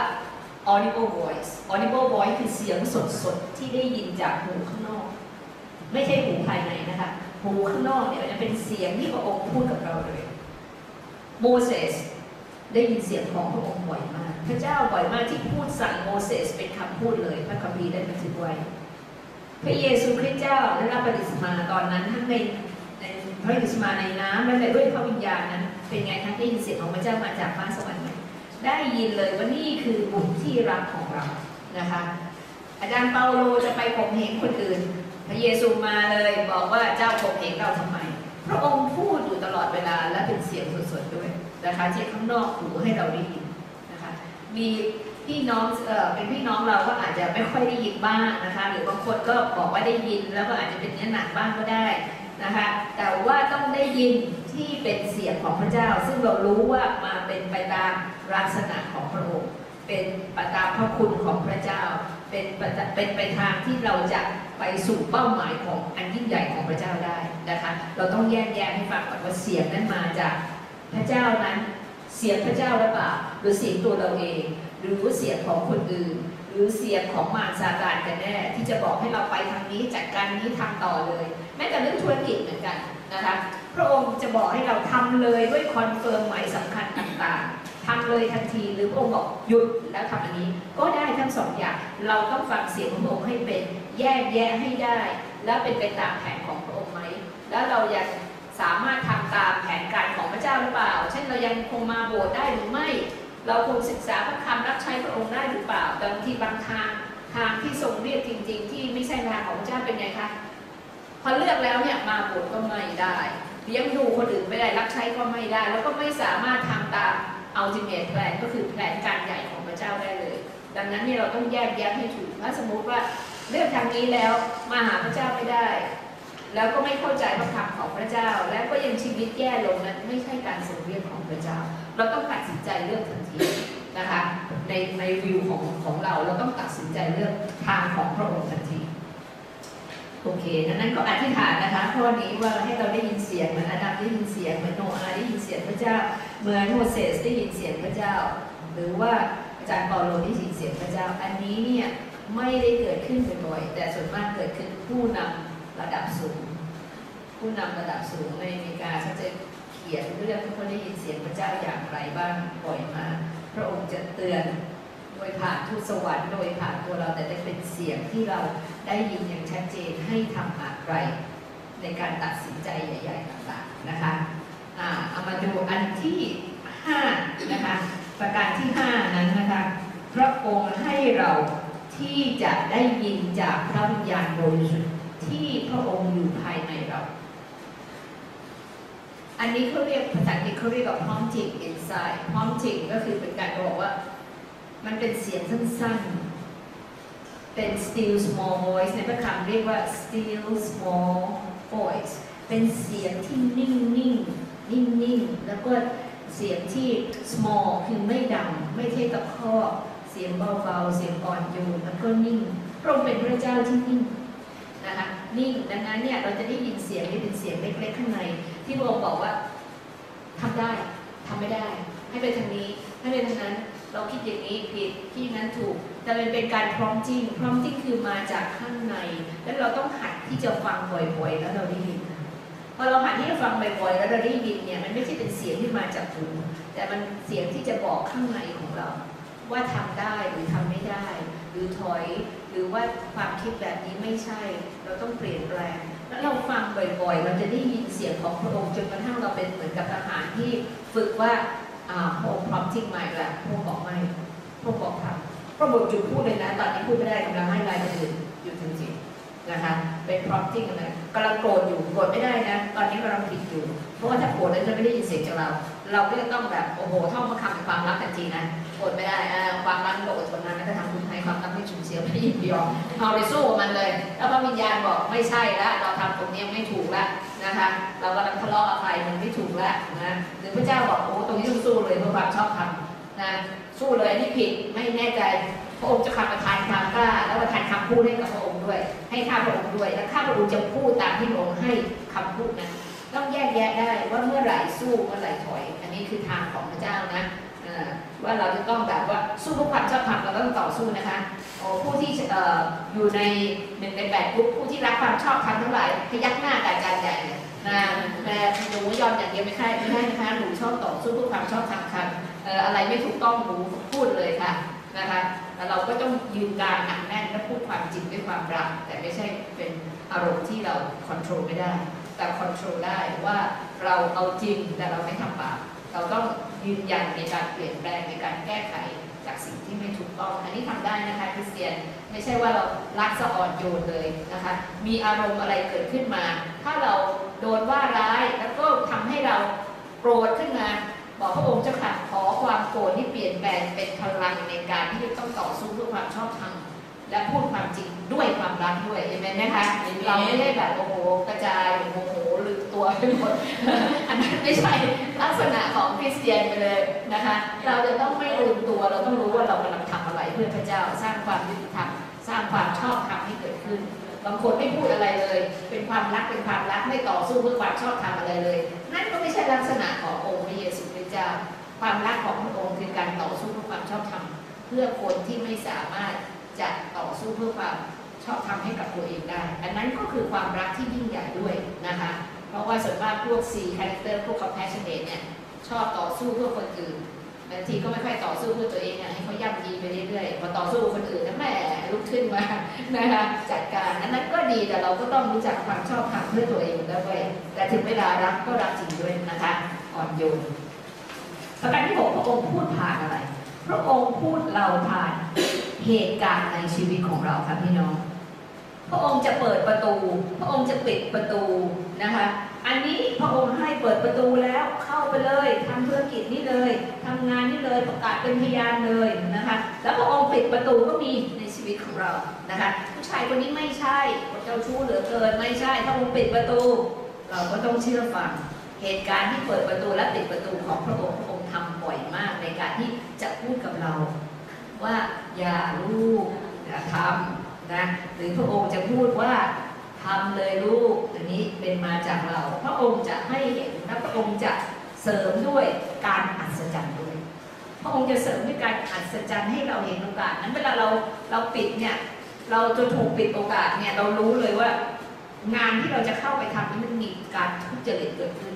audible voice audible voice คือเสียงสดๆที่ได้ยินจากหูข้างนอก ไม่ใช่หูภายในนะคะหูข้างนอกเนี่ยจะเป็นเสียงที่พระองค์พูดกับเราเลยโมเสส ได้ยินเสียงของพระองค์บ่อยมาก พระเจ้าบ่อยมากที่พูดสั่งโมเสสเป็นคำพูดเลย พระคัมภีร์ได้บันทึกไว้ พระเยซูคริสต์เจ้าได้รับประดิษฐ์มาตอนนั้นทั้งในในพระประดิษมาในน้ำและด้วยพระวิญญาณนั้น เป็นไงคะได้ยินเสียงของพระเจ้ามาจากฟ้าสวรรค์ได้ยินเลยว่านี่คือบุตรที่รักของเรานะคะ อาจารย์เปาโลจะไปข่มเหงคนอื่น พระเยซูมาเลยบอกว่าเจ้าข่มเหงเราทำไม พระองค์พูดอยู่ตลอดเวลาและเป็นเสียงสดๆด้วย นะคะที่ข้างนอกหูให้เราได้ยินนะคะมีพี่น้องเออเป็นพี่น้องเราก็อาจจะไม่ค่อยได้ยินบ้างนะคะหรือบางคนก็บอกว่าได้ยินแล้วก็อาจจะเป็นเนื้อหนักบ้างก็ได้นะคะแต่ว่าต้องได้ยินที่เป็นเสียงของพระเจ้า ซึ่งเรารู้ว่ามาเป็นไปตามลักษณะของพระองค์เป็นไปตามพระคุณของพระเจ้า เป็นเป็นไปทางที่เราจะไปสู่เป้าหมายของอันยิ่งใหญ่ของพระเจ้าได้นะคะเราต้องแยกแยะให้ฟังก่อนว่าเสียงนั้นมาจาก พระเจ้านั้น เสียงพระเจ้าหรือเปล่าหรือเสียงตัวเราเอง หรือเสียงของคนอื่น หรือเสียงของมารซาตานกันแน่ ที่จะบอกให้เราไปทางนี้จัดการนี้ทำต่อเลย แม้แต่เรื่องธุรกิจเหมือนกันนะคะพระองค์จะบอกให้เราทำเลยด้วย confirm หมายสำคัญต่างๆทำเลยทันทีหรือพระองค์บอกหยุดแล้วทำอันนี้ ก็ได้ทั้งสองอย่าง เราต้องฟังเสียงของพระองค์ให้เป็นแยกแยะให้ได้ แล้วเป็นไปตามแผนของพระองค์ไหม แล้วเรายัง สามารถทำตามแผนการของพระเจ้าหรือเปล่า เช่นเรายังคงมาโบสถ์ได้หรือไม่ เราคงศึกษาพระคำรับใช้พระองค์ได้หรือเปล่าบางทีบางทางทางที่ทรงเรียกจริง ๆ ที่ไม่ใช่ทางของพระเจ้าเป็นไงคะพอเลือกแล้วเนี่ยมาโบสถ์ก็ไม่ได้เลี้ยงดูคนอื่นไม่ได้รับใช้ก็ไม่ได้ แล้วก็ไม่สามารถทำตาม ultimate plan ก็คือแผนการใหญ่ของพระเจ้าได้เลย ดังนั้นเนี่ยเราต้องแยกแยะให้ถูกถ้าสมมุติว่าเลือกทางนี้แล้วมาหาพระเจ้าไม่ได้ แล้วก็ไม่เข้าใจพระคำของพระเจ้า แล้วก็ยังชีวิตแย่ลงนั้นไม่ใช่การทรงเรียกของพระเจ้า เราต้องตัดสินใจเลือกทันทีนะคะในในวิวของของเราเราต้องตัดสินใจเลือกทางของพระองค์ทันทีโอเคดังนั้นก็อธิษฐานนะคะข้อนี้ว่าให้เราได้ยินเสียงเหมือนอาดัมได้ยินเสียงเหมือนโนอาห์ได้ยินเสียงพระเจ้า เหมือนโมเสสได้ยินเสียงพระเจ้า หรือว่าอาจารย์เปาโลได้ยินเสียงพระเจ้า อันนี้เนี่ยไม่ได้เกิดขึ้นบ่อยๆแต่ส่วนมากเกิดขึ้นผู้นำ ระดับสูง ผู้นำระดับสูงในอเมริกาเขาจะเขียนเรื่องที่เขาได้ยินเสียงพระเจ้าอย่างไรบ้างบ่อยมากพระองค์จะเตือนโดยผ่านทูตสวรรค์โดยผ่านตัวเราแต่ได้เป็นเสียงที่เราได้ยินอย่างชัดเจนให้ทำอะไรในการตัดสินใจใหญ่ๆต่างๆนะคะเอามาดูอันที่ห้านะคะประการที่ห้านั้นนะคะพระองค์ให้เราที่จะได้ยินจากพระวิญญาณบริสุทธิ์ ที่พระองค์อยู่ภายในเรา อันนี้เขาเรียกภาษาอังกฤษเขาเรียกว่า prompting inside prompting ก็คือเป็นการบอกว่า มันเป็นเสียงสั้นๆ เป็น still small voice ในพระคำเรียกว่า still small voice เป็นเสียงที่นิ่งๆ นิ่งๆ แล้วก็เสียงที่ small คือไม่ดัง ไม่เท่ตะคอกเสียงเบาๆ เสียงอ่อนโยนแล้วก็นิ่งพระองค์เป็นพระเจ้าที่นิ่ง นะคะนิ่งดังนั้นเนี่ยเราจะได้ยินเสียงที่เป็นเสียงเล็กๆข้างใน ที่พระองค์บอกว่าทำได้ทำไม่ได้ ให้ไปทางนี้ให้ไปทางนั้นเราคิดอย่างนี้ผิดที่นั้นถูก แต่มันเป็นการ prompting prompting คือมาจากข้างใน แล้วเราต้องหัดที่จะฟังบ่อยๆ แล้วเราได้ยินพอเราหัดที่จะฟังบ่อยๆ แล้วเราได้ยินเนี่ยมันไม่ใช่เป็นเสียงที่มาจากหูแต่มันเสียงที่จะบอกข้างในของเรา ว่าทำได้หรือทำไม่ได้ หรือถอย หรือว่าความคิดแบบนี้ไม่ใช่ เราต้องเปลี่ยนแปลง แล้วเราฟังบ่อยๆ เราจะได้ยินเสียงของพระองค์จนกระทั่งเราเป็นเหมือนกับทหารที่ฝึกว่าพระองค์พร้อมจริงไหมล่ะพระองค์บอกไม่พระองค์บอกทำพระองค์จุดพูดเลยนะ ตอนนี้พูดไม่ได้กำลังให้รายละเอียดอยู่จริงๆนะคะ เป็นพร้อมจริงนะกำลังโกรธอยู่โกรธไม่ได้นะ ตอนนี้กำลังผิดอยู่ เพราะว่าถ้าโกรธแล้วจะไม่ได้ยินเสียงจากเรา เราก็จะต้องแบบโอ้โหท่องมาคำเป็นความรักทันทีนะ โกรธไม่ได้ความรักเราอดทนนานนะถ้าทำคุณให้ความรักไม่ฉุนเฉียวไม่ยินยอมเอาไปสู้กับมันเลย แล้วพระวิญญาณบอกไม่ใช่ละเราทำตรงนี้ไม่ถูกละนะคะ เรากำลังทะเลาะกับใครมันไม่ถูกละนะหรือพระเจ้าบอกโอ้ตรงนี้ต้องสู้เลยเพื่อความชอบธรรมนะสู้เลยนี่ผิดไม่แน่ใจพระองค์จะขับประทานความกล้าแล้วประทานคำพูดให้กับพระองค์ด้วย ให้ข้าพระองค์ด้วย และข้าพระองค์จะพูดตามที่พระองค์ให้คำพูดนั้นต้องแยกแยะได้ว่าเมื่อไหร่สู้เมื่อไหร่ถอย อันนี้คือทางของพระเจ้านะอ่อ ว่าเราจะต้องแบบว่าสู้เพื่อความชอบธรรมเราต้องต่อสู้นะคะโอ้ผู้ที่เอ่ออยู่ในหนึ่งในแปดกลุ่มผู้ที่รักความชอบธรรมทั้งหลายพยักหน้ากับอาจารใหญ่เลยนะแต่หนูยอมอย่างเดียวไม่ใช่ไม่ได้นะคะหนูชอบต่อสู้เพื่อความชอบธรรมค่ะเอ่ออะไรไม่ถูกต้องหนูพูดเลยค่ะนะคะแต่เราก็ต้องยืนกานหนักแน่นและพูดความจริงด้วยความรัก แต่ไม่ใช่เป็นอารมณ์ที่เราควบคุมไม่ได้ แต่ควบคุมได้ว่าเราเอาจริงแต่เราไม่ทำบาปเราต้อง ยืนยันในการเปลี่ยนแปลงในการแก้ไขจากสิ่งที่ไม่ถูกต้อง อันนี้ทำได้นะคะคริสเตียนไม่ใช่ว่าเรารักสะอ่อนโยนเลยนะคะ มีอารมณ์อะไรเกิดขึ้นมา ถ้าเราโดนว่าร้ายแล้วก็ทำให้เราโกรธขึ้นมาบอกพระองค์เจ้าค่ะขอความโกรธที่เปลี่ยนแปลงเป็นพลังในการที่จะต้องต่อสู้เพื่อความชอบธรรม และพูดความจริงด้วยความรักด้วยเห็นไหมนะคะ เราไม่ได้แบบโอ้โหกระจายโอ้โหลืมตัวไปหมดอันนั้นไม่ใช่ลักษณะของคริสเตียนไปเลยนะคะ เราจะต้องไม่ลืมตัวเราต้องรู้ว่าเรากำลังทำอะไรเพื่อพระเจ้าสร้างความยุติธรรมสร้างความชอบธรรมให้เกิดขึ้นบางคนไม่พูดอะไรเลย เป็นความรัก เป็นความรัก ไม่ต่อสู้เพื่อความชอบธรรมอะไรเลย นั่นก็ไม่ใช่ลักษณะขององค์พระเยซูคริสต์เจ้า ความรักของพระองค์คือการต่อสู้เพื่อความชอบธรรม เพื่อคนที่ไม่สามารถ จะต่อสู้เพื่อความชอบธรรมให้กับตัวเองได้ อันนั้นก็คือความรักที่ยิ่งใหญ่ด้วยนะคะ เพราะว่าส่วนมากพวก C character พวก compassionate เนี่ยชอบต่อสู้เพื่อคนอื่นบางทีก็ไม่ค่อยต่อสู้เพื่อตัวเองอะให้เขาย่ำยีไปเรื่อยๆพอต่อสู้คนอื่นนะแหม่ลุกขึ้นมานะคะจัดการอันนั้นก็ดีแต่เราก็ต้องรู้จักความชอบธรรมเพื่อตัวเองด้วยแต่ถึงเวลารักก็รักจริงด้วยนะคะอ่อนโยนประการที่หกพระองค์พูดผ่านอะไร พระองค์พูดเราผ่านเหตุการณ์ในชีวิตของเราค่ะพี่น้อง พระองค์จะเปิดประตู พระองค์จะปิดประตูนะคะ อันนี้พระองค์ให้เปิดประตูแล้วเข้าไปเลยทำธุรกิจนี่เลยทำงานนี่เลยประกาศเป็นพยานเลยนะคะ แล้วพระองค์ปิดประตูก็มีในชีวิตของเรานะคะ ผู้ชายคนนี้ไม่ใช่เจ้าชู้เหลือเกินไม่ใช่พระองค์ปิดประตู เราก็ต้องเชื่อฟังเหตุการณ์ที่เปิดประตูและปิดประตูของพระองค์พระองค์ทำบ่อยมากในการที่ จะพูดกับเรา ว่าอย่าลูกอย่าทำนะหรือพระองค์จะพูดว่าทำเลยลูกอันนี้เป็นมาจากเรา พระองค์จะให้เห็นและพระองค์จะเสริมด้วยการอัศจรรย์ด้วย พระองค์จะเสริมด้วยการอัศจรรย์ให้เราเห็นโอกาสนั้นเวลาเราเราปิดเนี่ยเราจะถูกปิดโอกาสเนี่ยเรารู้เลยว่า งานที่เราจะเข้าไปทำนี่มันมีการทุจริตเกิดขึ้น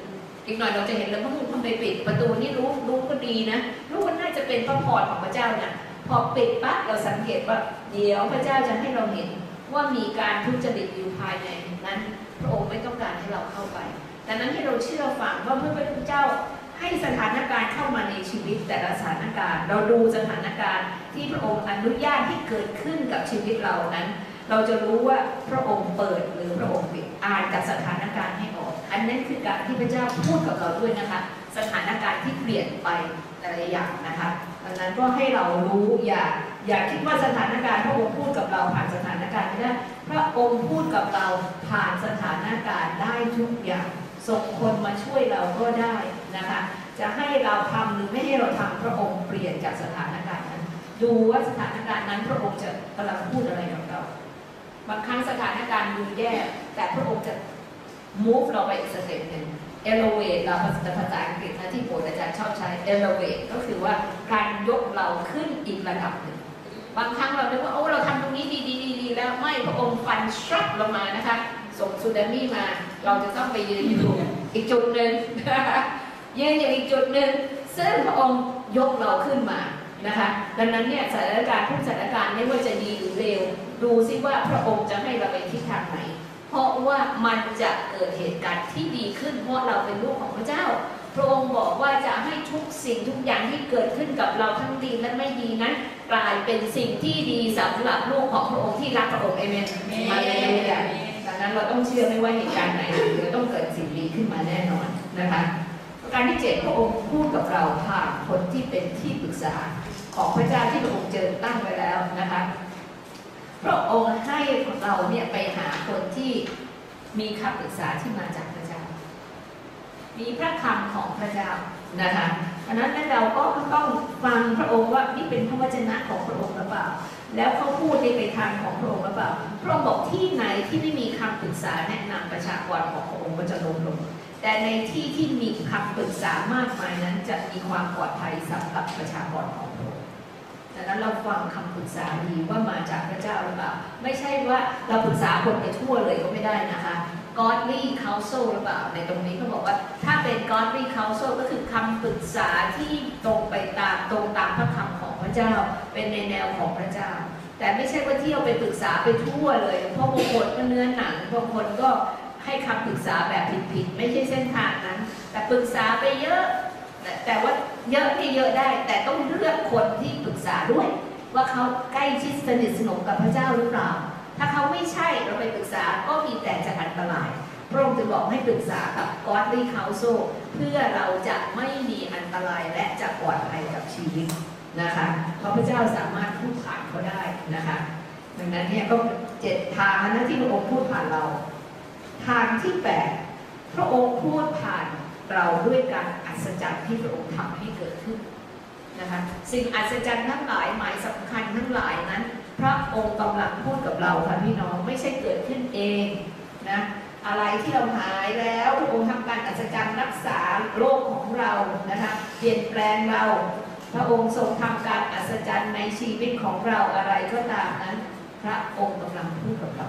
อีกหน่อยเราจะเห็นแล้วว่าทำไมปิด ประตูนี่รู้รู้ก็ดีนะรู้ว่าน่าจะเป็นพระพรของพระเจ้านะพอปิดปั๊บเราสังเกตว่าเดี๋ยวพระเจ้าจะให้เราเห็นว่ามีการทุจริตอยู่ภายในนั้นพระองค์ไม่ต้องการให้เราเข้าไปดังนั้นให้เราเชื่อฟังว่าเพื่อพระเจ้าให้สถานการณ์เข้ามาในชีวิตแต่ละสถานการณ์ เราดูสถานการณ์ที่พระองค์อนุญาตให้เกิดขึ้นกับชีวิตเรานั้น เราจะรู้ว่าพระองค์เปิดหรือพระองค์ปิดอ่านจากสถานการณ์ให้ อันนั้นคือการที่พระเจ้าพูดกับเราด้วยนะคะ สถานการณ์ที่เปลี่ยนไปแต่ละอย่างนะคะดังนั้นก็ให้เรารู้อย่าอย่าคิดว่าสถานการณ์พระองค์พูดกับเราผ่านสถานการณ์ไม่ได้พระองค์พูดกับเราผ่านสถานการณ์ได้ทุกอย่างส่งคนมาช่วยเราก็ได้นะคะ จะให้เราทำหรือไม่ให้เราทำพระองค์เปลี่ยนจากสถานการณ์นั้น ดูว่าสถานการณ์นั้นพระองค์จะกำลังพูดอะไรกับเรา บางครั้งสถานการณ์ดูแย่แต่พระองค์จะ move เราไปอีกสเต็ปหนึ่ง elevate เราภาษาภาษาอังกฤษนะที่โบสถ์อาจารย์ชอบใช้ elevate ก็คือว่าการยกเราขึ้นอีกระดับหนึ่ง บางครั้งเราคิดว่าโอ้เราทำตรงนี้ดีดีดีดีแล้วไม่พระองค์ฟันชักลงมานะคะ ส่งซูนามิมา เราจะต้องไปยืนอยู่อีกจุดหนึ่งยืนอยู่อีกจุดหนึ่งซึ่งพระองค์ยกเราขึ้นมานะคะดังนั้นเนี่ยสถานการณ์ทุกสถานการณ์ไม่ว่าจะดีหรือเลวดูซิว่าพระองค์จะให้เราไปทิศทางไหน ราะว่ามันจะเกิดเหตุการณ์ที่ดีขึ้น เพราะเราเป็นลูกของพระเจ้า พระองค์บอกว่าจะให้ทุกสิ่งทุกอย่างที่เกิดขึ้นกับเราทั้งดีและไม่ดีนั้น กลายเป็นสิ่งที่ดีสำหรับลูกของพระองค์ที่รักพระองค์เอเมนมาเลยดังนั้นเราต้องเชื่อไม่ว่าเหตุการณ์ไหนจะต้องเกิดสิ่งดีขึ้นมาแน่นอนนะคะประการที่เจ็ดพระองค์พูดกับเราผ่านคนที่เป็นที่ปรึกษาของพระเจ้าที่พระองค์เจอตั้งไว้แล้วนะคะ พระองค์ให้เราเนี่ยไปหาคนที่มีคำปรึกษาที่มาจากพระเจ้า มีพระคำของพระเจ้านะคะอันนั้นเราก็ต้องฟังพระองค์ว่านี่เป็นพระวจนะของพระองค์หรือเปล่า แล้วเขาพูดในไปทางของพระองค์หรือเปล่า พระองค์บอกที่ไหนที่ไม่มีคำปรึกษาแนะนำประชากรของพระองค์ก็จะล้มลง แต่ในที่ที่มีคำปรึกษามากมายนั้นจะมีความปลอดภัยสำหรับประชากรของพระองค์ ดังนั้นเราฟังคำปรึกษาดีว่ามาจากพระเจ้าหรือเปล่า ไม่ใช่ว่าเราปรึกษาคนไปทั่วเลยก็ไม่ได้นะคะ godly counsel หรือเปล่า ในตรงนี้เขาบอกว่าถ้าเป็น godly counsel ก็คือคำปรึกษาที่ตรงไปตามตรงตามพระคำของพระเจ้า เป็นในแนวของพระเจ้า แต่ไม่ใช่ว่าเที่ยวไปปรึกษาไปทั่วเลย เพราะบางคนก็เนื้อหนังบางคนก็ให้คำปรึกษาแบบผิดๆ ไม่ใช่เส้นทางนั้น แต่ปรึกษาไปเยอะ แต่แต่ว่าเยอะที่เยอะได้ แต่ต้องเลือกคนที่ปรึกษาด้วย ว่าเขาใกล้ชิดสนิทสนมกับพระเจ้าหรือเปล่า ถ้าเขาไม่ใช่เราไปปรึกษาก็มีแต่จะอันตรายพระองค์จะบอกให้ปรึกษากับ godly counsel เพื่อเราจะไม่มีอันตรายและจะปลอดภัยกับชีวิตนะคะ เพราะพระเจ้าสามารถพูดผ่านเขาได้นะคะ ดังนั้นเนี่ยก็เจ็ดทางนะที่พระองค์พูดผ่านเรา ทางที่แปดพระองค์พูดผ่านเราด้วยการ ศจรรย์ที่พระองค์ทำให้เกิดขึ้นนะคะสิ่งอัศจรรย์ทั้งหลายหมายสำคัญทั้งหลายนั้น พระองค์กำลังพูดกับเราค่ะพี่น้องไม่ใช่เกิดขึ้นเองนะอะไรที่เราหายแล้วพระองค์ทำการอัศจรรย์รักษาโรคของเรานะคะเปลี่ยนแปลงเรา พระองค์ทรงทำการอัศจรรย์ในชีวิตของเราอะไรก็ตามนั้น พระองค์กำลังพูดกับเรา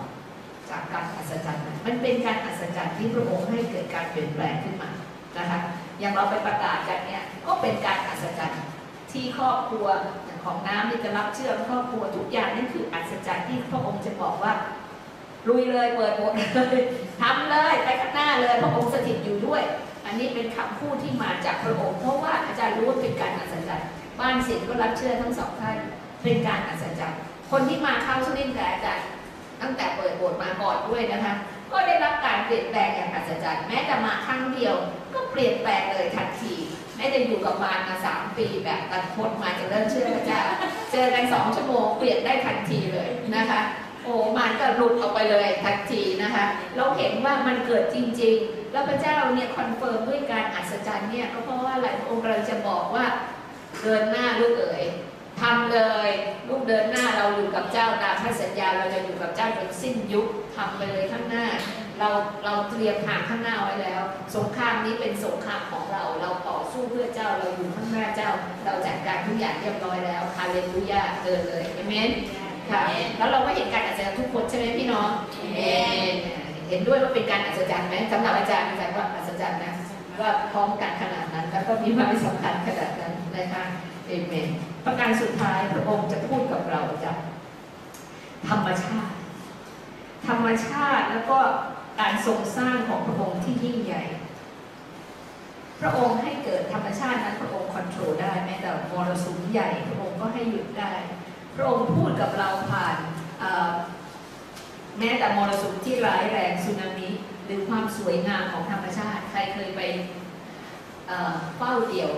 จากการอัศจรรย์มันเป็นการอัศจรรย์ที่พระองค์ให้เกิดการเปลี่ยนแปลงขึ้นมานะคะ อย่างเราไปประกาศกันเนี่ยก็เป็นการอัศจรรย์ที่ครอบครัวของน้ำนี่จะรับเชื่อมครอบครัวทุกอย่างนี่คืออัศจรรย์ที่พระองค์จะบอกว่าลุยเลยเปิดหมดเลยทำเลยไปข้างหน้าเลยพระองค์สถิตอยู่ด้วย อันนี้เป็นคำพูดที่มาจากพระองค์เพราะว่าอาจารย์รู้ว่าเป็นการอัศจรรย์บ้านศิลป์ก็รับเชื่อทั้งสองท่านเป็นการอัศจรรย์คนที่มาเข้าสุรินทร์กับอาจารย์ตั้งแต่เปิดโบสถ์มาก่อนด้วยนะคะ ก็ได้รับการเปลี่ยนแปลงอย่างอัศจรรย์แม้แต่มาครั้งเดียว ก็เปลี่ยนแปลงเลยทันทีแม้จะอยู่กับมารมาสามปีแบบตัดพดมาจะเริ่มเชื่อพระเจ้าเจอกันสองชั่วโมงเปลี่ยนได้ทันทีเลยนะคะ โอ้มารก็หลุดออกไปเลยทันทีนะคะ เราเห็นว่ามันเกิดจริง ๆ แล้วพระเจ้าเนี่ย confirm ด้วยการอัศจรรย์เนี่ยก็เพราะว่าพระองค์เราจะบอกว่าเดินหน้าลูกเอ๋ย ทำเลยลูกเดินหน้าเราอยู่กับเจ้าตามพระสัญญาเราจะอยู่กับเจ้าจนสิ้นยุคทำไปเลยข้างหน้า เราเราเตรียมทางข้างหน้าไว้แล้ว สงครามนี้เป็นสงครามของเราเราต่อสู้เพื่อเจ้าเราอยู่ข้างหน้าเจ้า เราจัดการทุกอย่างเรียบร้อยแล้วฮาเลลูยาเดินเลยเอเมนค่ะแล้วเราก็เห็นการอัศจรรย์ทุกคนใช่ไหมพี่น้องเอเมนเห็นด้วยว่าเป็นการอัศจรรย์ไหมสำหรับอาจารย์อาจารย์ว่าอัศจรรย์นะว่าพร้อมกันขนาดนั้น แล้วก็มีความสำคัญขนาดนั้นนะคะ เอเมนประการสุดท้ายพระองค์จะพูดกับเราจากธรรมชาติ ธรรมชาติแล้วก็การทรงสร้างของพระองค์ที่ยิ่งใหญ่ พระองค์ให้เกิดธรรมชาตินั้นพระองค์คอนโทรลได้แม้แต่มรสุมใหญ่พระองค์ก็ให้หยุดได้ พระองค์พูดกับเราผ่านแม้แต่มรสุมที่ร้ายแรงสึนามิหรือความสวยงามของธรรมชาติ ใครเคยไปเฝ้าเดี่ยว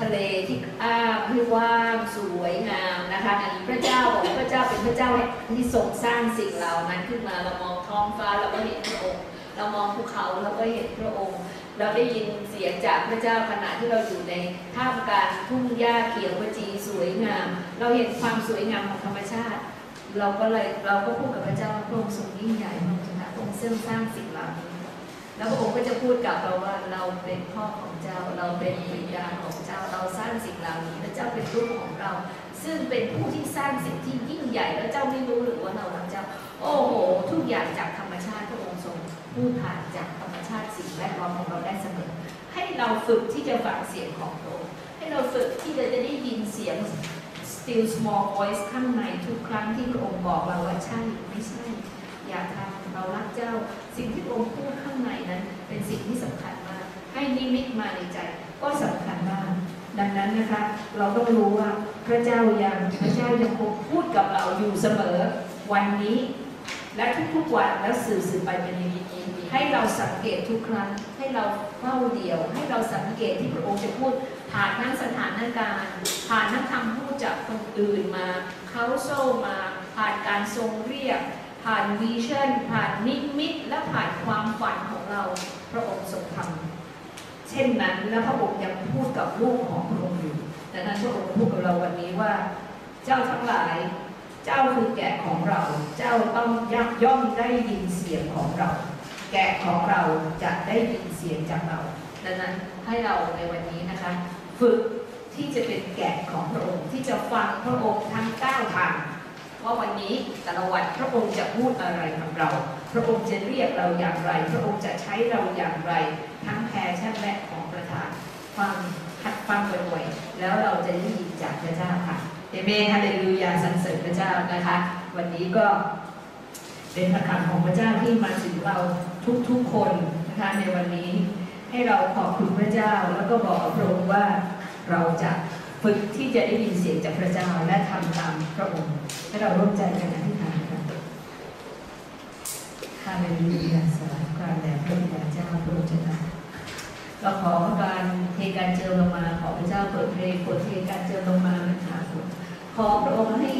ทะเลที่อ้างที่ว่างสวยงามนะคะพระเจ้าบอกพระเจ้าเป็นพระเจ้าที่ทรงสร้างสิ่งเหล่านั้นขึ้นมาเรามองท้องฟ้าเราก็เห็นพระองค์ เรามองภูเขาเราก็เห็นพระองค์ เราได้ยินเสียงจากพระเจ้าขณะที่เราอยู่ในท่ามกลางทุ่งหญ้าเขียวขจีสวยงาม เราเห็นความสวยงามของธรรมชาติ เราก็เลยเราก็พูดกับพระเจ้าพระองค์ทรงยิ่งใหญ่พระองค์ชนะพระองค์เสร้างสิ่ง แล้วพระองค์ก็จะพูดกับเราว่าเราเป็นพ่อของเจ้า เราเป็นวิญญาณของเจ้า เราสร้างสิ่งเหล่านี้พระเจ้าเป็นลูกของเรา ซึ่งเป็นผู้ที่สร้างสิ่งที่ยิ่งใหญ่ แล้วเจ้าไม่รู้หรือว่าเรารักเจ้า โอ้โห ทุกอย่างจากธรรมชาติพระองค์ทรงพูดผ่านจากธรรมชาติสิ่งแวดล้อมของเราได้เสมอ ให้เราฝึกที่จะฟังเสียงของพระองค์ให้เราฝึกที่จะได้ยินเสียง still small voice ข้างในทุกครั้งที่พระองค์บอกเราว่าใช่ไม่ใช่ อย่าทำ เรารักเจ้า สิ่งที่องค์พูดข้างในนั้น เป็นสิ่งที่สำคัญมาก ให้นิมิตมาในใจก็สำคัญมาก ดังนั้นนะคะ เราต้องรู้ว่าพระเจ้ายังพระเจ้ายังคงพูดกับเราอยู่เสมอวันนี้ และทุกๆวันและสื่อสื่อไปเป็นอย่างนี้ให้เราสังเกตทุกครั้ง ให้เราเฝ้าเดียว ให้เราสังเกตที่พระองค์จะพูด ผ่านทั้งสถานการณ์ ผ่านทั้งคำพูดจากคนอื่นมา เขาโซ่มา ผ่านการทรงเรียก ผ่านวิชั่นผ่านนิมิต และผ่านความฝันของเราพระองค์ทรงทำเช่นนั้นและพระองค์ยังพูดกับลูกของพระองค์อยู่ดังนั้นพระองค์พูดกับเราวันนี้ว่า เจ้าทั้งหลายเจ้าคือแกะของเรา เจ้าต้องยักย่อมได้ยินเสียงของเรา แกะของเราจะได้ยินเสียงจากเรา ดังนั้นให้เราในวันนี้นะคะ ฝึกที่จะเป็นแกะของพระองค์ที่จะฟังพระองค์ทั้งเก้าทาง ว่าวันนี้แต่ละวันพระองค์จะพูดอะไรกับเรา พระองค์จะเรียกเราอย่างไร พระองค์จะใช้เราอย่างไร ทั้ง passion และของประทานฟังหัดฟังบ่อยๆแล้วเราจะได้ยินจากพระเจ้าค่ะเอเมนฮาเลลูยาสรรเสริญพระเจ้านะคะ วันนี้ก็เป็นพระคำของพระเจ้าที่มาถึงเราทุกๆคนนะคะในวันนี้ให้เราขอบคุณพระเจ้าแล้วก็บอกพระองค์ว่าเราจะ ฝึกที่จะได้ยินเสียงจากพระเจ้าและทำตามพระองค์ให้เราร่วมใจกันอธิษฐานกันฮาเลลูยาสาธุการแด่พระบิดาเจ้าพระองค์เจ้าเราขอการเทการเจิมลงมา ขอพระเจ้าเปิดเพลงโปรดเทการเจิมลงมานะคะขอพระองค์ให้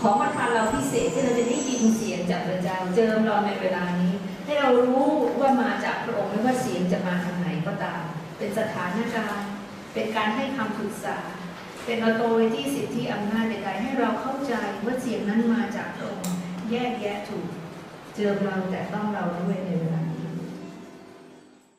ขอประทานเราพิเศษที่เราจะได้ยินเสียงจากพระเจ้าเจิมเราในเวลานี้ ให้เรารู้ว่ามาจากพระองค์ไม่ว่าเสียงจะมาทางไหนก็ตาม เป็นสถานการณ์ เป็นการให้คำปรึกษา เป็นออโตเรที่สิทธิอำนาจใดๆให้เราเข้าใจว่าเสียงนั้นมาจากพระองค์แยกแยะถูก เจอเราแต่ต้องเราด้วยในเวลา